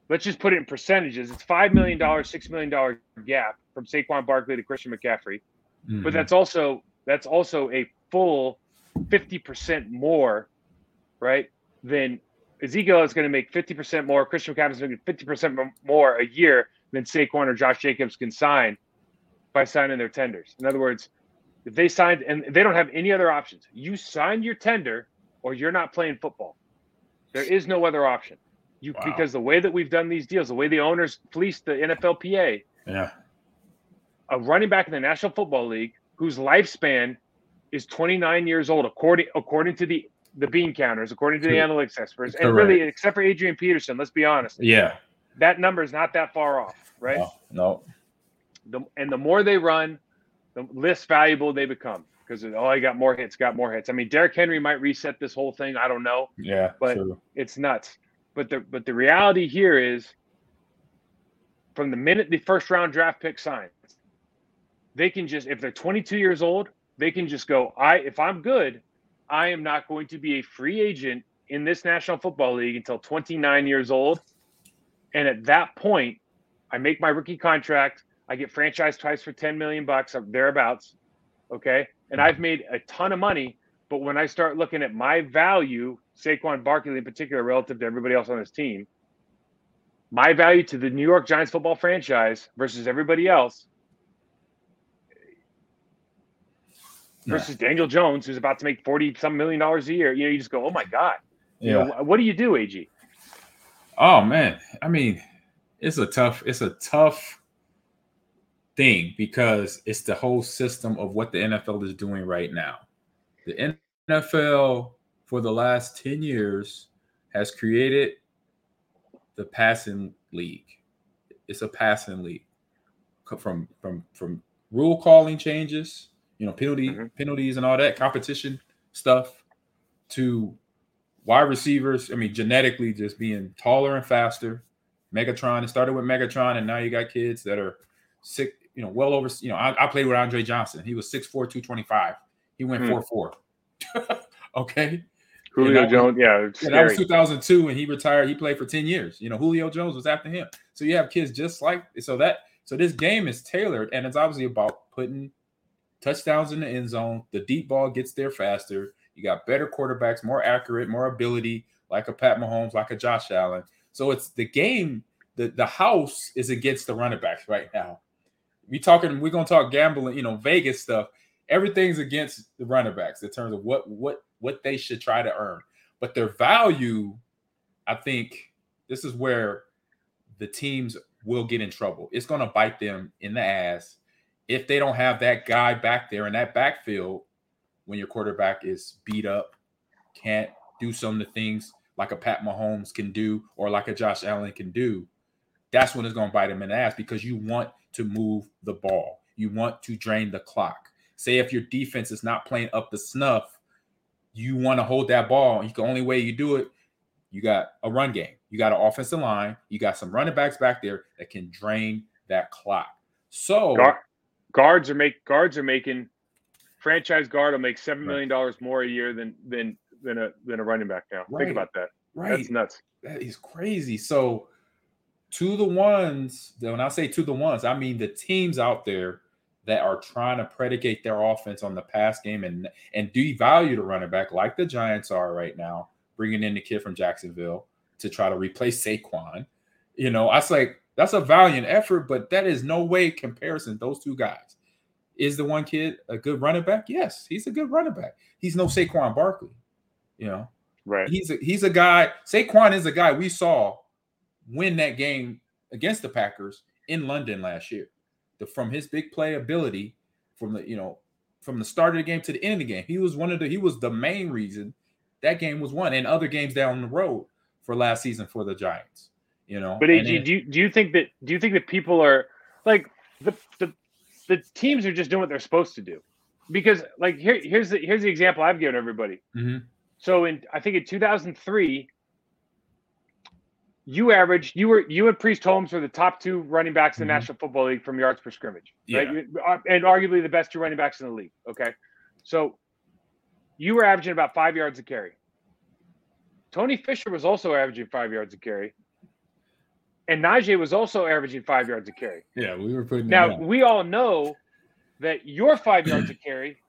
let's just put it in percentages. It's five million dollars, six million dollar gap from Saquon Barkley to Christian McCaffrey. Mm-hmm. But that's also that's also a full 50% more, right? Than Ezekiel is going to make 50% more. Christian McCaffrey is going to 50% more a year than Saquon or Josh Jacobs can sign by signing their tenders. In other words, if they signed and they don't have any other options, you sign your tender or you're not playing football. There is no other option. You wow. because the way that we've done these deals, the way the owners fleece the NFLPA, yeah, a running back in the National Football League whose lifespan is 29 years old, according according to the the bean counters, according to the analytics experts, and really, except for Adrian Peterson, let's be honest. Yeah, that number is not that far off, right? No, no. The, and the more they run, the less valuable they become because oh, I got more hits, got more hits. I mean, Derrick Henry might reset this whole thing. I don't know. Yeah, but true. it's nuts. But the but the reality here is, from the minute the first round draft pick signs, they can just if they're 22 years old, they can just go, I if I'm good, I am not going to be a free agent in this National Football League until 29 years old. And at that point, I make my rookie contract. I get franchised twice for 10 million bucks or thereabouts. Okay. And I've made a ton of money. But when I start looking at my value, Saquon Barkley in particular, relative to everybody else on this team, my value to the New York Giants football franchise versus everybody else versus Daniel Jones, who's about to make 40 some million dollars a year, you know, you just go, oh my God. You Yeah. know, what do you do, AG? Oh man, I mean, it's a tough, it's a tough thing because it's the whole system of what the NFL is doing right now. The NFL for the last 10 years has created the passing league. It's a passing league. From from from rule calling changes, you know, penalty Mhm. penalties and all that competition stuff to wide receivers. I mean, genetically just being taller and faster. Megatron. It started with Megatron, and now you got kids that are sick, you know, well over. You know, I, I played with Andre Johnson. He was 6'4, 225. He went Hmm. 4 4. [LAUGHS] okay. Julio Jones, yeah, Yeah, that was 2002, when he retired. He played for 10 years. You know, Julio Jones was after him. So you have kids just like so that so this game is tailored, and it's obviously about putting touchdowns in the end zone. The deep ball gets there faster. You got better quarterbacks, more accurate, more ability, like a Pat Mahomes, like a Josh Allen. So it's the game. The the house is against the running backs right now. We talking. We're gonna talk gambling. You know, Vegas stuff. Everything's against the running backs in terms of what what what they should try to earn. But their value, I think, this is where the teams will get in trouble. It's to bite them in the ass if they don't have that guy back there in that backfield when your quarterback is beat up, can't do some of the things like a Pat Mahomes can do or like a Josh Allen can do. That's when it's to bite them in the ass because you want to move the ball. You want to drain the clock. Say if your defense is not playing up the snuff, you want to hold that ball. The only way you do it, you got a run game. You got an offensive line. You got some running backs back there that can drain that clock. So Guard, guards are make guards are making franchise guard will make seven Right. dollars more a year than than than a than a running back now. Right. Think about that. right, That's nuts. that is crazy. So to the ones, when I say to the ones, I mean the teams out there that are trying to predicate their offense on the pass game and and devalue the running back like the Giants are right now, bringing in the kid from Jacksonville to try to replace Saquon. You know, I was like, that's a valiant effort, but that is no way comparison. Those two guys. Is the one kid a good running back? Yes, he's a good running back. He's no Saquon Barkley. You know, Right. he's a, he's a guy. Saquon is a guy we saw win that game against the Packers in London last year. The, from his big play ability, from the you know from the start of the game to the end of the game, he was one of the he was the main reason that game was won, and other games down the road for last season for the Giants. You know, But AG, then- do you, do you think that do you think that people are like the the the teams are just doing what they're supposed to do? Because like here here's the here's the example I've given everybody. Mhm. So in I think in 2003, you averaged you were you and Priest Holmes were the top two running backs in the Mhm. National Football League from yards per scrimmage, right? Yeah. You- uh, And arguably the best two running backs in the league. Okay, so you were averaging about five yards a carry. Tony Fisher was also averaging five yards a carry, and Najeh was also averaging five yards a carry. yeah, we were putting Now we all know that your five yards a [CLEARS THROAT] carry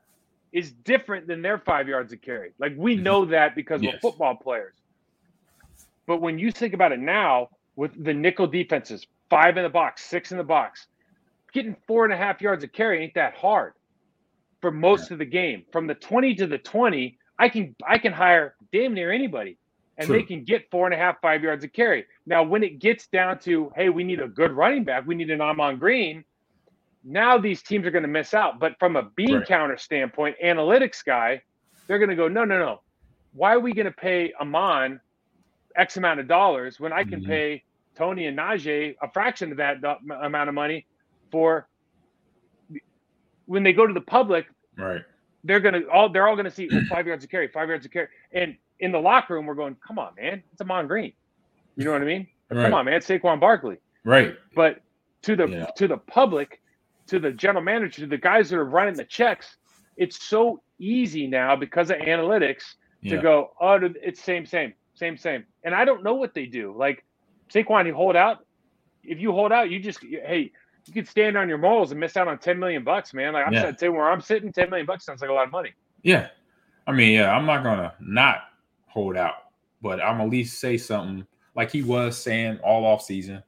is different than their five yards a carry. Like we know that because we're football players. But when you think about it now, with the nickel defenses, five in the box, six in the box, getting four and a half yards of carry ain't that hard for most of the game. From the 20 to the 20, I can I can hire damn near anybody and they can get four and a half, five yards of carry. Now, when it gets down to, hey, we need a good running back, we need an Ahman Green, now these teams are going to miss out. But from a bean Right. counter standpoint, analytics guy, they're going to go, no, no, no. Why are we going to pay Ahman X amount of dollars when I can Mhm. pay Tony and Najeh a fraction of that do- amount of money for when they go to the public, right. they're gonna all they're all gonna see oh, five yards of carry, five yards of carry, and in the locker room we're going, come on, man, it's a Ahman Green. You know what I mean? Right. Come on, man, it's Saquon Barkley. Right. But to the Yeah. to the public, to the general manager, to the guys that are running the checks, it's so easy now because of analytics to Yeah. go, oh, it's same, same, same, same. And I don't know what they do. Like Saquon, you hold out. If you hold out, you just hey, you could stand on your morals and miss out on ten million bucks, man. Like I'm Yeah. saying, where I'm sitting, ten million bucks sounds like a lot of money. Yeah. I mean, yeah, I'm not gonna not hold out, but I'm at least say something like he was saying all off season,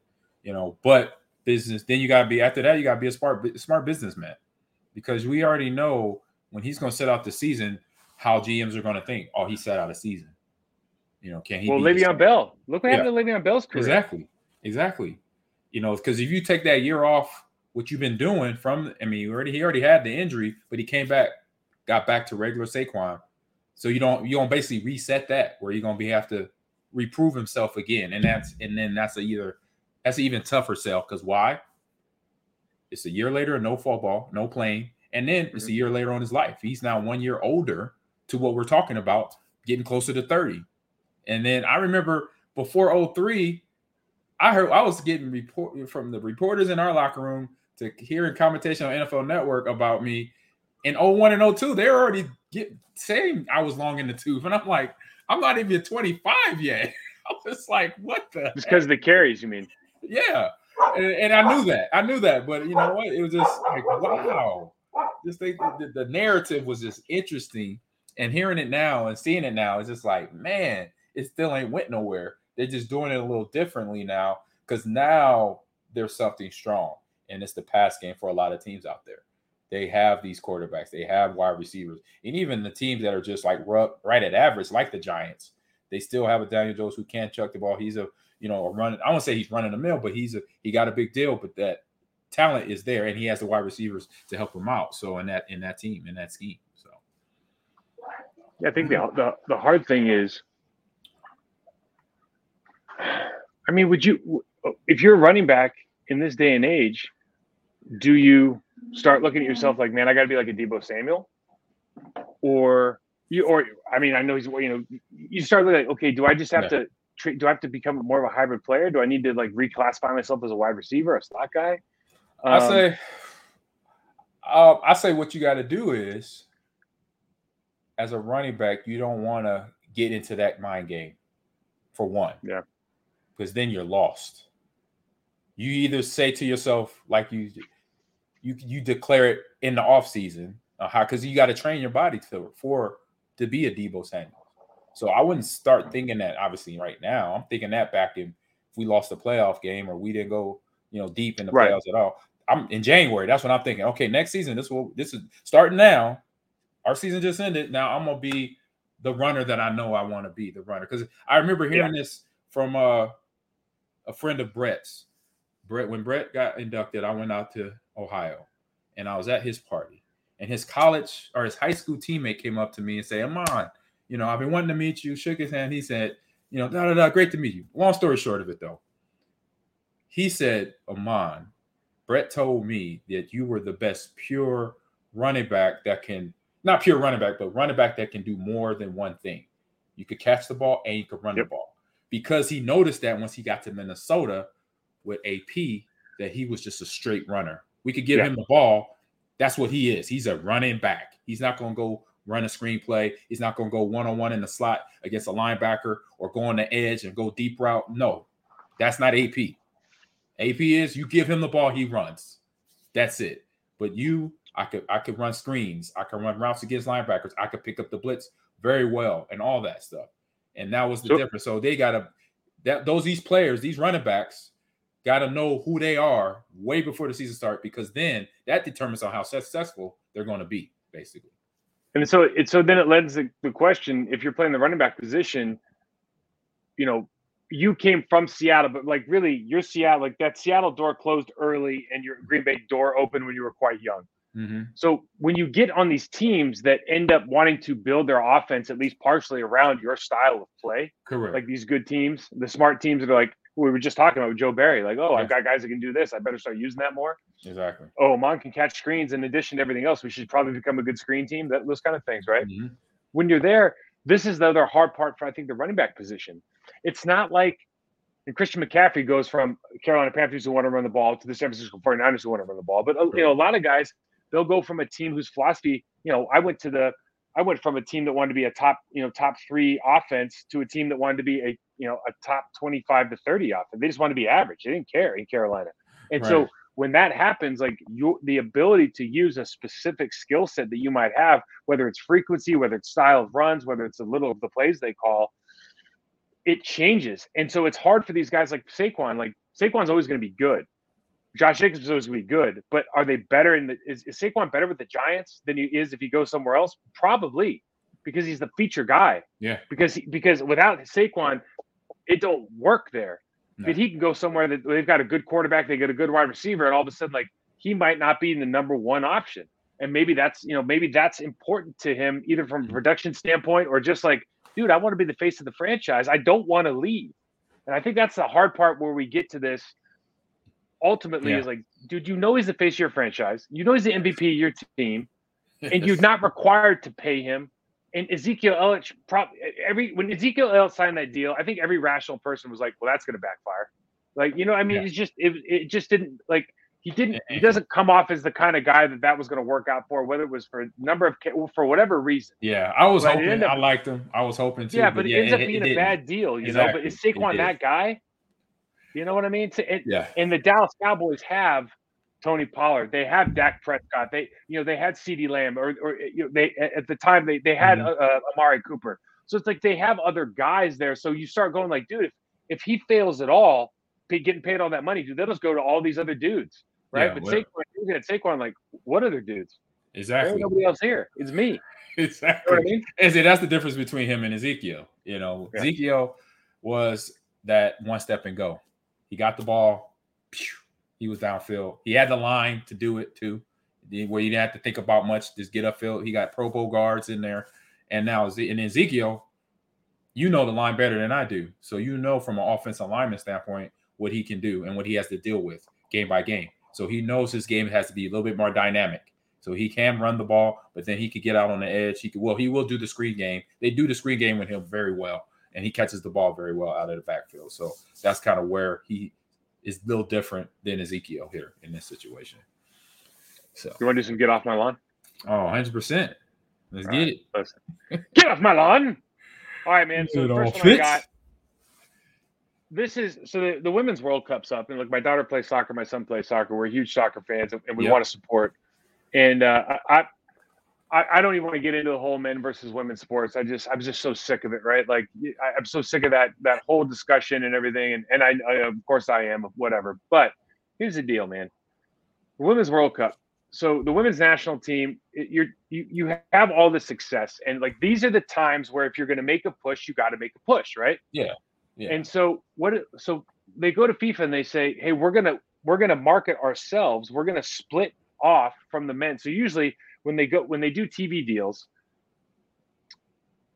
you know. But business, then you gotta be after that, you gotta be a smart smart businessman because we already know when he's gonna set out the season how GMs are gonna think. Oh, he set out a season. You know, can he? well, Le'Veon? Bell. Look what happened to Le'Veon Bell's career. Exactly. Exactly. You know, because if you take that year off, what you've been doing from, I mean, already he already had the injury, but he came back, got back to regular Saquon. So you don't you don't basically reset that where you're gonna be have to reprove himself again, and that's and then that's a either that's an even tougher sell because why? It's a year later, no football, no playing, and then it's a mm-hmm. year later on his life. He's now one year older to what we're talking about, getting closer to 30. And then I remember before 03, I heard I was getting report from the reporters in our locker room to hearing commentation on NFL Network about me in 01 and 02. They're already get, saying I was long in the tooth. And I'm like, I'm not even 25 yet. [LAUGHS] I was like, what the Just because of the carries, you mean? yeah. And, and I knew that. I knew that. But you know what? It was just like, wow. Just think the, the narrative was just interesting. And hearing it now and seeing it now, it's just like, man, it still ain't went nowhere. They're just doing it a little differently now because now there's something strong. And it's the pass game for a lot of teams out there. They have these quarterbacks, they have wide receivers, and even the teams that are just like right at average, like the Giants, they still have a Daniel Jones who can't chuck the ball. He's a you know a run. I won't say he's running the mill, but he's a he got a big deal. But that talent is there, and he has the wide receivers to help him out. So in that in that team in that scheme, so Yeah, I think the, the the hard thing is, I mean, would you, if you're a running back in this day and age, do you start looking at yourself like, man, I got to be like a Deebo Samuel, or you, or I mean, I know he's, you know, you start looking like, okay, do I just have Yeah. to, do I have to become more of a hybrid player? Do I need to like reclassify myself as a wide receiver, a slot guy? I Um, say, uh, I say what you got to do is, as a running back, you don't want to get into that mind game, for one. Yeah. Because then you're lost. You either say to yourself, like you, you you declare it in the off season, uh, because you got to train your body to for to be a Deebo Samuel. So I wouldn't start thinking that obviously right now. I'm thinking that back in if we lost the playoff game or we didn't go, you know, deep in the Right. playoffs at all. I'm in January. That's what I'm thinking. Okay, next season, this will this is starting now. Our season just ended. Now I'm gonna be the runner that I know I want to be, the runner. Because I remember hearing this from uh, a friend of Brett's. Brett, when Brett got inducted, I went out to Ohio and I was at his party. And his college or his high school teammate came up to me and said, Ahman, you know, I've been wanting to meet you. Shook his hand. He said, you know, da da da, great to meet you. Long story short of it though, he said, Ahman, Brett told me that you were the best pure running back that can not pure running back, but running back that can do more than one thing. You could catch the ball and you could run Yep. the ball. Because he noticed that once he got to Minnesota with AP, that he was just a straight runner. We could give Yeah. him the ball. That's what he is. He's a running back. He's not going to go run a screenplay. He's not going to go one on one in the slot against a linebacker or go on the edge and go deep route. No, that's not AP. AP is you give him the ball, he runs. That's it. But you, I could I could run screens, I could run routes against linebackers, I could pick up the blitz very well, and all that stuff. And that was the So- difference. So they gotta that those these players, these running backs, gotta know who they are way before the season start because then that determines on how successful they're going to be, basically. And so it so then it lends the, the question: if you're playing the running back position, you know, you came from Seattle, but like really, your Seattle, like that Seattle door closed early, and your Green Bay door opened when you were quite young. Mm-hmm. So when you get on these teams that end up wanting to build their offense at least partially around your style of play, Correct. like these good teams, the smart teams that are like we were just talking about with Joe Barry, like, oh, I've got guys that can do this. I better start using that more. exactly. Oh, Mon can catch screens in addition to everything else. We should probably become a good screen team. That those kind of things, right? Mhm. when you're there, this is the other hard part for I think the running back position. It's not like and Christian McCaffrey goes from Carolina Panthers who want to run the ball to the San Francisco 49ers who want to run the ball. But uh, you know, a lot of guys they'll go from a team whose philosophy, you know, I went to the I went from a team that wanted to be a top, you know, top three offense to a team that wanted to be a, you know, a top 25 to 30 offense. They just wanted to be average. They didn't care in Carolina. And right. so when that happens, like you the ability to use a specific skill set that you might have, whether it's frequency, whether it's style of runs, whether it's a little of the plays they call, it changes. And so it's hard for these guys like Saquon. Like Saquon's always going to be good. Josh Jacobs is always going to be good, but are they better in the? Is, is Saquon better with the Giants than he is if he goes somewhere else? Probably, because he's the feature guy. Yeah. Because because without Saquon, it don't work there. No. But he can go somewhere that they've got a good quarterback, they get a good wide receiver, and all of a sudden, like he might not be the number one option. And maybe that's you know maybe that's important to him either from a mm-hmm. production standpoint or just like dude, I want to be the face of the franchise. I don't want to leave. And I think that's the hard part where we get to this ultimately yeah. is like, dude, you know he's the face of your franchise. You know he's the MVP of your team, and [LAUGHS] you're not required to pay him. And Ezekiel Elliott, probably every when Ezekiel Elliott signed that deal, I think every rational person was like, well, that's going to backfire. Like, you know, I mean, yeah. it's just it, it just didn't like he didn't he doesn't come off as the kind of guy that that was going to work out for whether it was for number of for whatever reason yeah i was but hoping up, i liked him i was hoping to yeah but, but yeah, it ends up being it, a bad deal you exactly. know but is Saquon that guy you know what i mean it, yeah and the dallas cowboys have tony pollard they have dak prescott they you know they had CeeDee lamb or, or you know they at the time they, they had mm-hmm. uh, amari cooper so it's like they have other guys there so you start going like dude if, if he fails at all getting paid all that money dude they'll just go to all these other dudes right? Yeah, but Saquon, looking at Saquon, like, what other dudes? Exactly. nobody else here. It's me. Exactly. [LAUGHS] You know I mean? And see, that's the difference between him and Ezekiel. You know, yeah. Ezekiel was that one step and go. He got the ball. He was downfield. He had the line to do it too, where you didn't have to think about much. Just get upfield. He got Pro Bowl guards in there. And now in Ezekiel, you know the line better than I do. So you know from an offensive lineman standpoint what he can do and what he has to deal with game by game. So he knows his game has to be a little bit more dynamic. So he can run the ball, but then he could get out on the edge. He could well, he will do the screen game. They do the screen game with him very well, and he catches the ball very well out of the backfield. So that's kind of where he is a little different than Ezekiel here in this situation. So you want to do some get off my lawn? Oh, 100 percent. Let's All get right, it. Get off my lawn. All right, man. So it the first one. I got this is so the, the women's World Cup's up, and look, my daughter plays soccer, my son plays soccer. We're huge soccer fans, and we yep. want to support. And uh, I, I, I don't even want to get into the whole men versus women sports. I just, I'm just so sick of it, right? Like, I, am so sick of that that whole discussion and everything. And and I, I, of course, I am, whatever. But here's the deal, man. The women's World Cup. So the women's national team, you're you you have all the success, and like these are the times where if you're going to make a push, you got to make a push, right? Yeah. Yeah. And so what? So they go to FIFA and they say, "Hey, we're gonna we're gonna market ourselves. We're gonna split off from the men." So usually when they go when they do TV deals,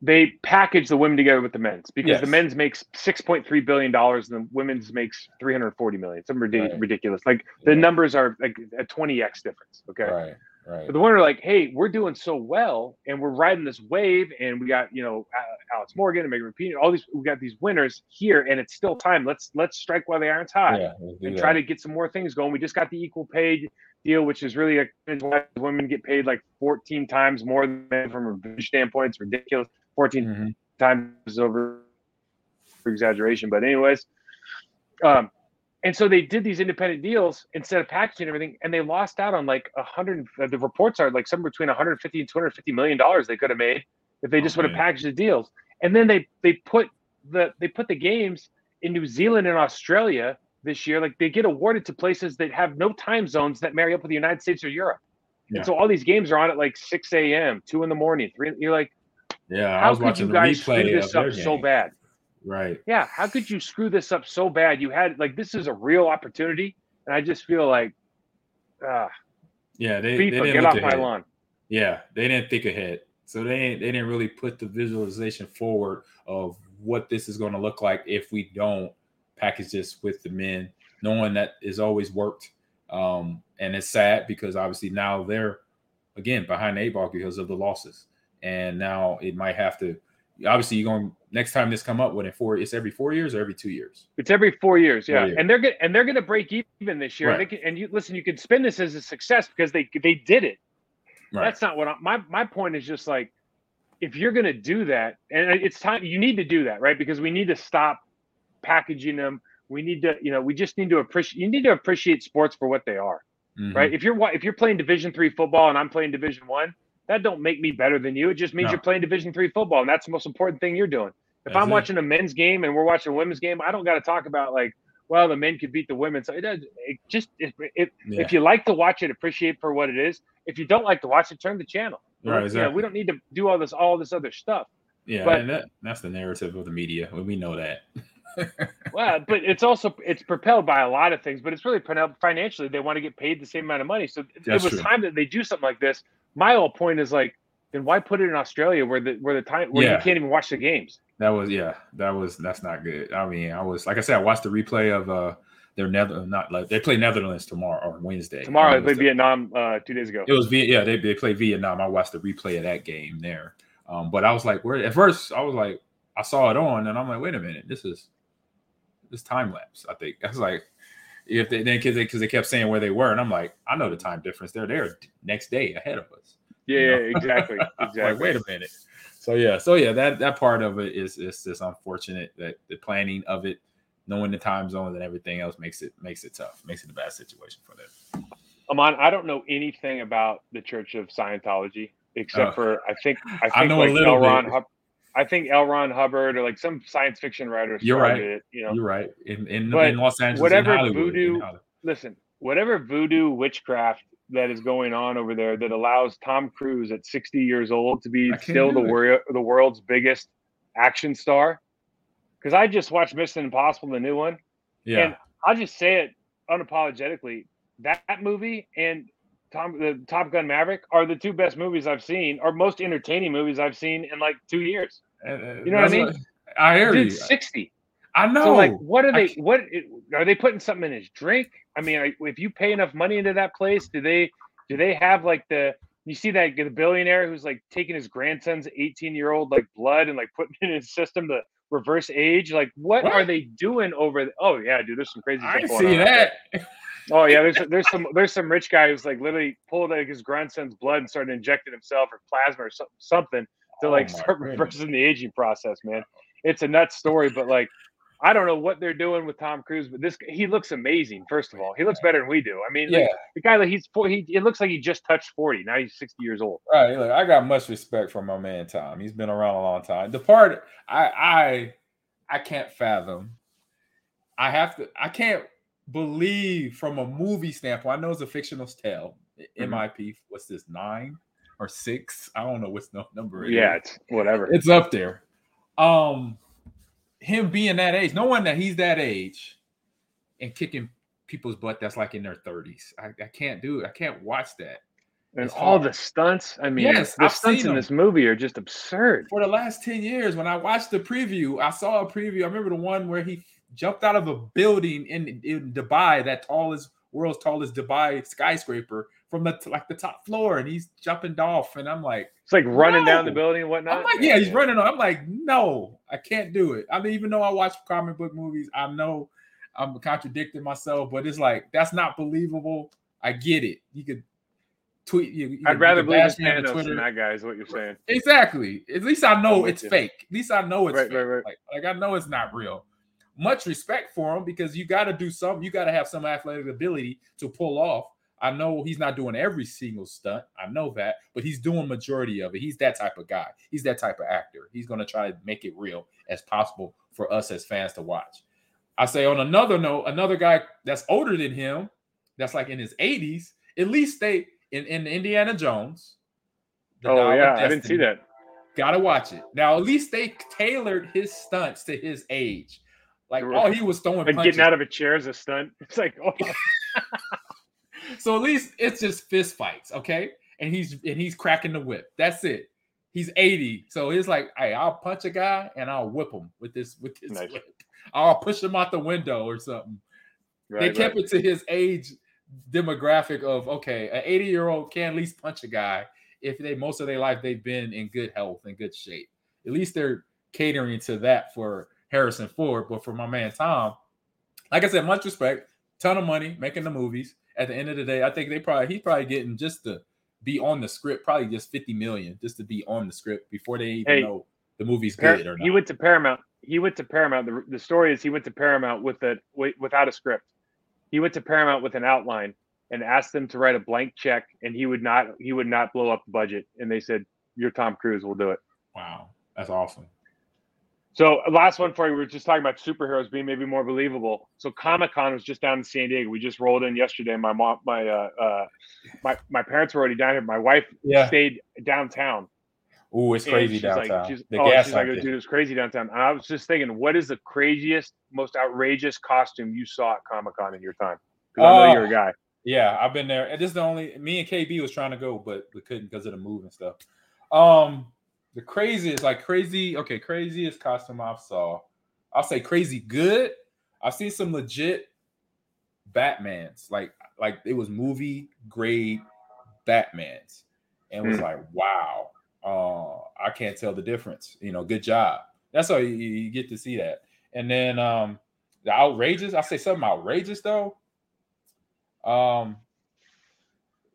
they package the women together with the men's because yes. the men's makes six point three billion dollars and the women's makes three hundred forty million. Some ridiculous, right. ridiculous. Like the numbers are like a twenty x difference. Okay. Right. Right. But the winner, like, hey, we're doing so well, and we're riding this wave, and we got you know Alex Morgan and Megan Rapinoe, all these we got these winners here, and it's still time. Let's let's strike while the iron's hot yeah, and that. try to get some more things going. We just got the equal pay deal, which is really a women get paid like 14 times more than men from a standpoint. It's ridiculous. 14 mm-hmm. times over exaggeration, but anyways, um, and so they did these independent deals instead of packaging everything, and they lost out on like a hundred. Uh, the reports are like somewhere between 150 and 250 million dollars they could have made if they just would have packaged the deals. And then they they put the they put the games in New Zealand and Australia this year. Like they get awarded to places that have no time zones that marry up with the United States or Europe. Yeah. And so all these games are on at like 6 a.m., two in the morning, three. You're like, yeah, how could you guys screw this up so bad? Right. Yeah. How could you screw this up so bad? You had like this is a real opportunity, and I just feel like, ah, uh, yeah, they, FIFA, they didn't get off ahead. my lawn. Yeah, they didn't think ahead, so they they didn't really put the visualization forward of what this is going to look like if we don't package this with the men, knowing that it's always worked. Um, and it's sad because obviously now they're again behind the eight ball because of the losses, and now it might have to obviously you're going next time this come up when it four it's every four years or every two years. It's every four years, yeah. Four years. And they're gonna and they're gonna break even this year. And, they can, and you listen, you can spin this as a success because they they did it. Right. That's not what I, my my point is. Just like if you're gonna do that, and it's time you need to do that, right? Because we need to stop packaging them. We need to, you know, we just need to appreciate. You need to appreciate sports for what they are, Mhm. right? If you're if you're playing Division three football and I'm playing Division one, that don't make me better than you. It just means No. you're playing Division three football, and that's the most important thing you're doing. If That's I'm it. watching a men's game and we're watching a women's game, I don't got to talk about like, well, the men could beat the women. So it does. It just if if, Yeah. if you like to watch it, appreciate for what it is. If you don't like to watch it, turn the channel. Right, You know, exactly. we don't need to do all this all this other stuff. Yeah, But- and that, that's the narrative of the media. We know that. [LAUGHS] Well, but it's also it's propelled by a lot of things, but it's really propelled financially. They want to get paid the same amount of money. So it- That's it was true. time that they do something like this. My whole point is like, then why put it in Australia where the where the time where Yeah. you can't even watch the games? That was yeah, that was that's not good. I mean, I was like I said, I watched the replay of uh their Nether not like they play Netherlands tomorrow or Wednesday. Tomorrow they played the- Vietnam uh, two days ago. It was yeah, they they play Vietnam. I watched the replay of that game there. Um, but I was like, where at first I was like, I saw it on and I'm like, wait a minute, this is this time lapse. I think I was like, if they then because they because they kept saying where they were, and I'm like, I know the time difference. They're there next day ahead of us. Yeah, you know? exactly, [LAUGHS] exactly. like, wait a minute. So yeah, so yeah, that that part of it is is just unfortunate that the planning of it, knowing the time zones and everything else makes it makes it tough, makes it a bad situation for them. Ahman, I don't know anything about the Church of Scientology except Oh. for I think I think I know a little L. Ron bit. I think L. Ron Hubbard or like some science fiction writer You're right. it. You know, You're right. In in, in Los Angeles, whatever in Hollywood, in voodoo- listen, whatever voodoo witchcraft that is going on over there that allows Tom Cruise at 60 years old to be still the wor- the world's biggest action star. Because I just watched Mission Impossible, the new one, Yeah, and I'll just say it unapologetically. That movie and Tom the Top Gun Maverick are the two best movies I've seen, or most entertaining movies I've seen in like two years. Uh, uh, you know what I mean? I hear you. 60. I know. So like, what are they? What are they putting something in his drink? I mean, if you pay enough money into that place, do they do they have like the you see that the billionaire who's like taking his grandson's 18 year old like blood and like putting it in his system to reverse age? Like, what, are they doing over? The, oh yeah, dude, there's some crazy. I stuff see going on out there. that. Oh yeah, there's there's some there's some rich guy who's like literally pulled like his grandson's blood and started injecting himself or plasma or something something to Oh like my start goodness. reversing the aging process, man. It's a nuts story, but like I don't know what they're doing with Tom Cruise, but this he looks amazing. First of all, he looks better than we do. I mean, like, the guy like he's he it looks like he just touched forty. Now he's sixty years old. right. Look, I got much respect for my man Tom. He's been around a long time. The part I I I can't fathom. I have to. I can't believe from a movie standpoint. I know it's a fictional tale. Mhm. MIP. What's this? Nine or six? I don't know what's [LAUGHS] no number. it Yeah, is. it's whatever. it's up there. Um, him being that age, no one that he's that age, and kicking people's butt that's like in their thirties. I, I can't do it. I can't watch that. and it's all hard. the stunts. I mean, Yes, the I've stunts in this movie are just absurd. For the last 10 years, when I watched the preview, I saw a preview. I remember the one where he jumped out of a building in, in Dubai, that tallest world's tallest Dubai skyscraper from the like the top floor, and he's jumping off. And I'm like, It's like running down the building and whatnot. I'm like, yeah, he's running. I'm like, no, I can't do it. I mean, even though I watch comic book movies, I know I'm contradicting myself, but it's like that's not believable. I get it. You could tweet. You, you I'd could- rather you believe it's Thanos than that guy. Is what you're saying? Exactly. At least I know it's fake. At least I know it's Right, fake. right, right. Like, like I know it's not real. Much respect for him because you got to do something. You got to have some athletic ability to pull off. I know he's not doing every single stunt. I know that, but he's doing majority of it. He's that type of guy. He's that type of actor. He's going to try to make it real as possible for us as fans to watch. I say on another note, another guy that's older than him, that's like in his 80s, at least they in, in Indiana Jones. the Oh yeah, I didn't see that. Gotta watch it. Now, at least they tailored his stunts to his age. Like all he was throwing Like punches. getting out of a chair is a stunt. [LAUGHS] It's like, oh, [LAUGHS] so at least it's just fist fights, okay? And he's and he's cracking the whip. That's it. He's 80. So he's like, hey, I'll punch a guy and I'll whip him with this with this Nice. whip. I'll push him out the window or something. right, they kept right. it to his age demographic of okay, an 80 year old can at least punch a guy if they most of their life they've been in good health and good shape. At least they're catering to that for Harrison Ford, but for my man Tom, like I said, much respect, ton of money making the movies. At the end of the day, I think they probably he's probably getting just to be on the script, probably just 50 million just to be on the script before they even hey, know the movie's good or not. He went to Paramount. He went to Paramount. The, the story is he went to Paramount with a without a script. He went to Paramount with an outline and asked them to write a blank check, and he would not he would not blow up the budget. And they said, "You're Tom Cruise. We'll do it." Wow, that's awesome. So last one for you. We were just talking about superheroes being maybe more believable. So Comic Con was just down in San Diego. We just rolled in yesterday. My mom, my uh, uh my my parents were already down here. My wife yeah. stayed downtown. Oh, it's crazy downtown. Like, she's, the oh, gas she's like, dude, it's crazy downtown. And I was just thinking, what is the craziest, most outrageous costume you saw at Comic Con in your time? Because I know uh, you're a guy. Yeah, I've been there. And this is the only me and KB was trying to go, but we couldn't because of the move and stuff. Um, the craziest, like crazy, okay, craziest costume I've saw. I'll say crazy good. I've seen some legit Batmans, like like it was movie grade Batmans, and was mm. like, wow, uh, I can't tell the difference. You know, good job. That's how you, you get to see that. And then um the outrageous, I say something outrageous though. Um,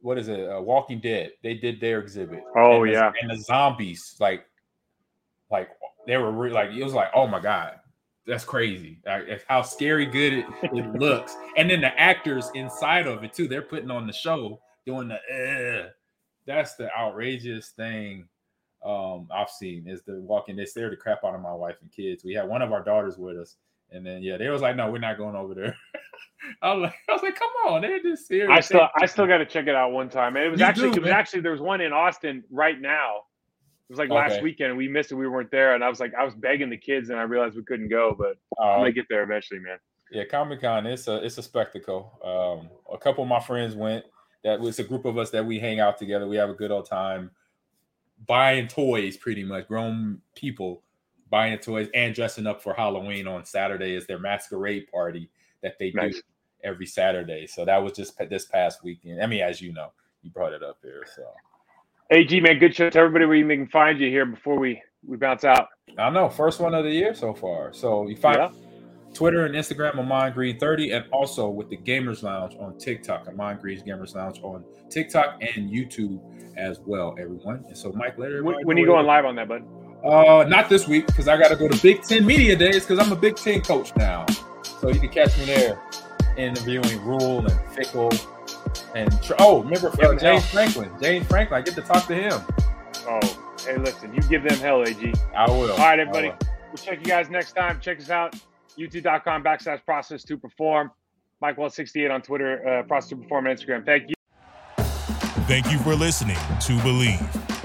what is it? Uh, Walking Dead. They did their exhibit. Oh and yeah, the, and the zombies like, like they were re- like it was like oh my god, that's crazy. Like, how scary good it, it [LAUGHS] looks, and then the actors inside of it too. They're putting on the show, doing the. Uh, that's the outrageous thing um, I've seen is the walking. They scared the crap out of my wife and kids. We had one of our daughters with us, and then yeah, they was like, "No, we're not going over there." [LAUGHS] I was like, I was like, come on, they're just serious. I still, I still got to check it out one time. And it was you actually, do, it was man. actually, there was one in Austin right now. It was like okay. last weekend, and we missed it. We weren't there, and I was like, I was begging the kids, and I realized we couldn't go, but um, I'm gonna get there eventually, man. Yeah, Comic Con, it's a, it's a spectacle. Um, a couple of my friends went. That was a group of us that we hang out together. We have a good old time buying toys, pretty much grown people buying the toys and dressing up for Halloween on Saturday is their masquerade party that they nice. do every Saturday. So that was just this past weekend. I mean, as you know, you brought it up here. So, hey, G man, good show to everybody where you can find you here before we we bounce out. I know, first one of the year so far. So you find yeah. Twitter and Instagram on Ahman Green 30, and also with the Gamers Lounge on TikTok. At Ahman Green's Gamers Lounge on TikTok and YouTube as well, everyone. And so, Mike, later. When, when you going live on that, bud? Uh, not this week because I got to go to Big Ten Media Days because I'm a Big Ten coach now. So you can catch me there interviewing Rhule and Fickell and oh, remember uh, James Franklin. James Franklin, I get to talk to him. Oh, hey, listen, you give them hell, AG. I will. All right, everybody. We'll check you guys next time. Check us out. YouTube.com backslash process to perform. Mike Wahle 68 on Twitter, uh, process to perform on Instagram. Thank you. Thank you for listening to Bleav.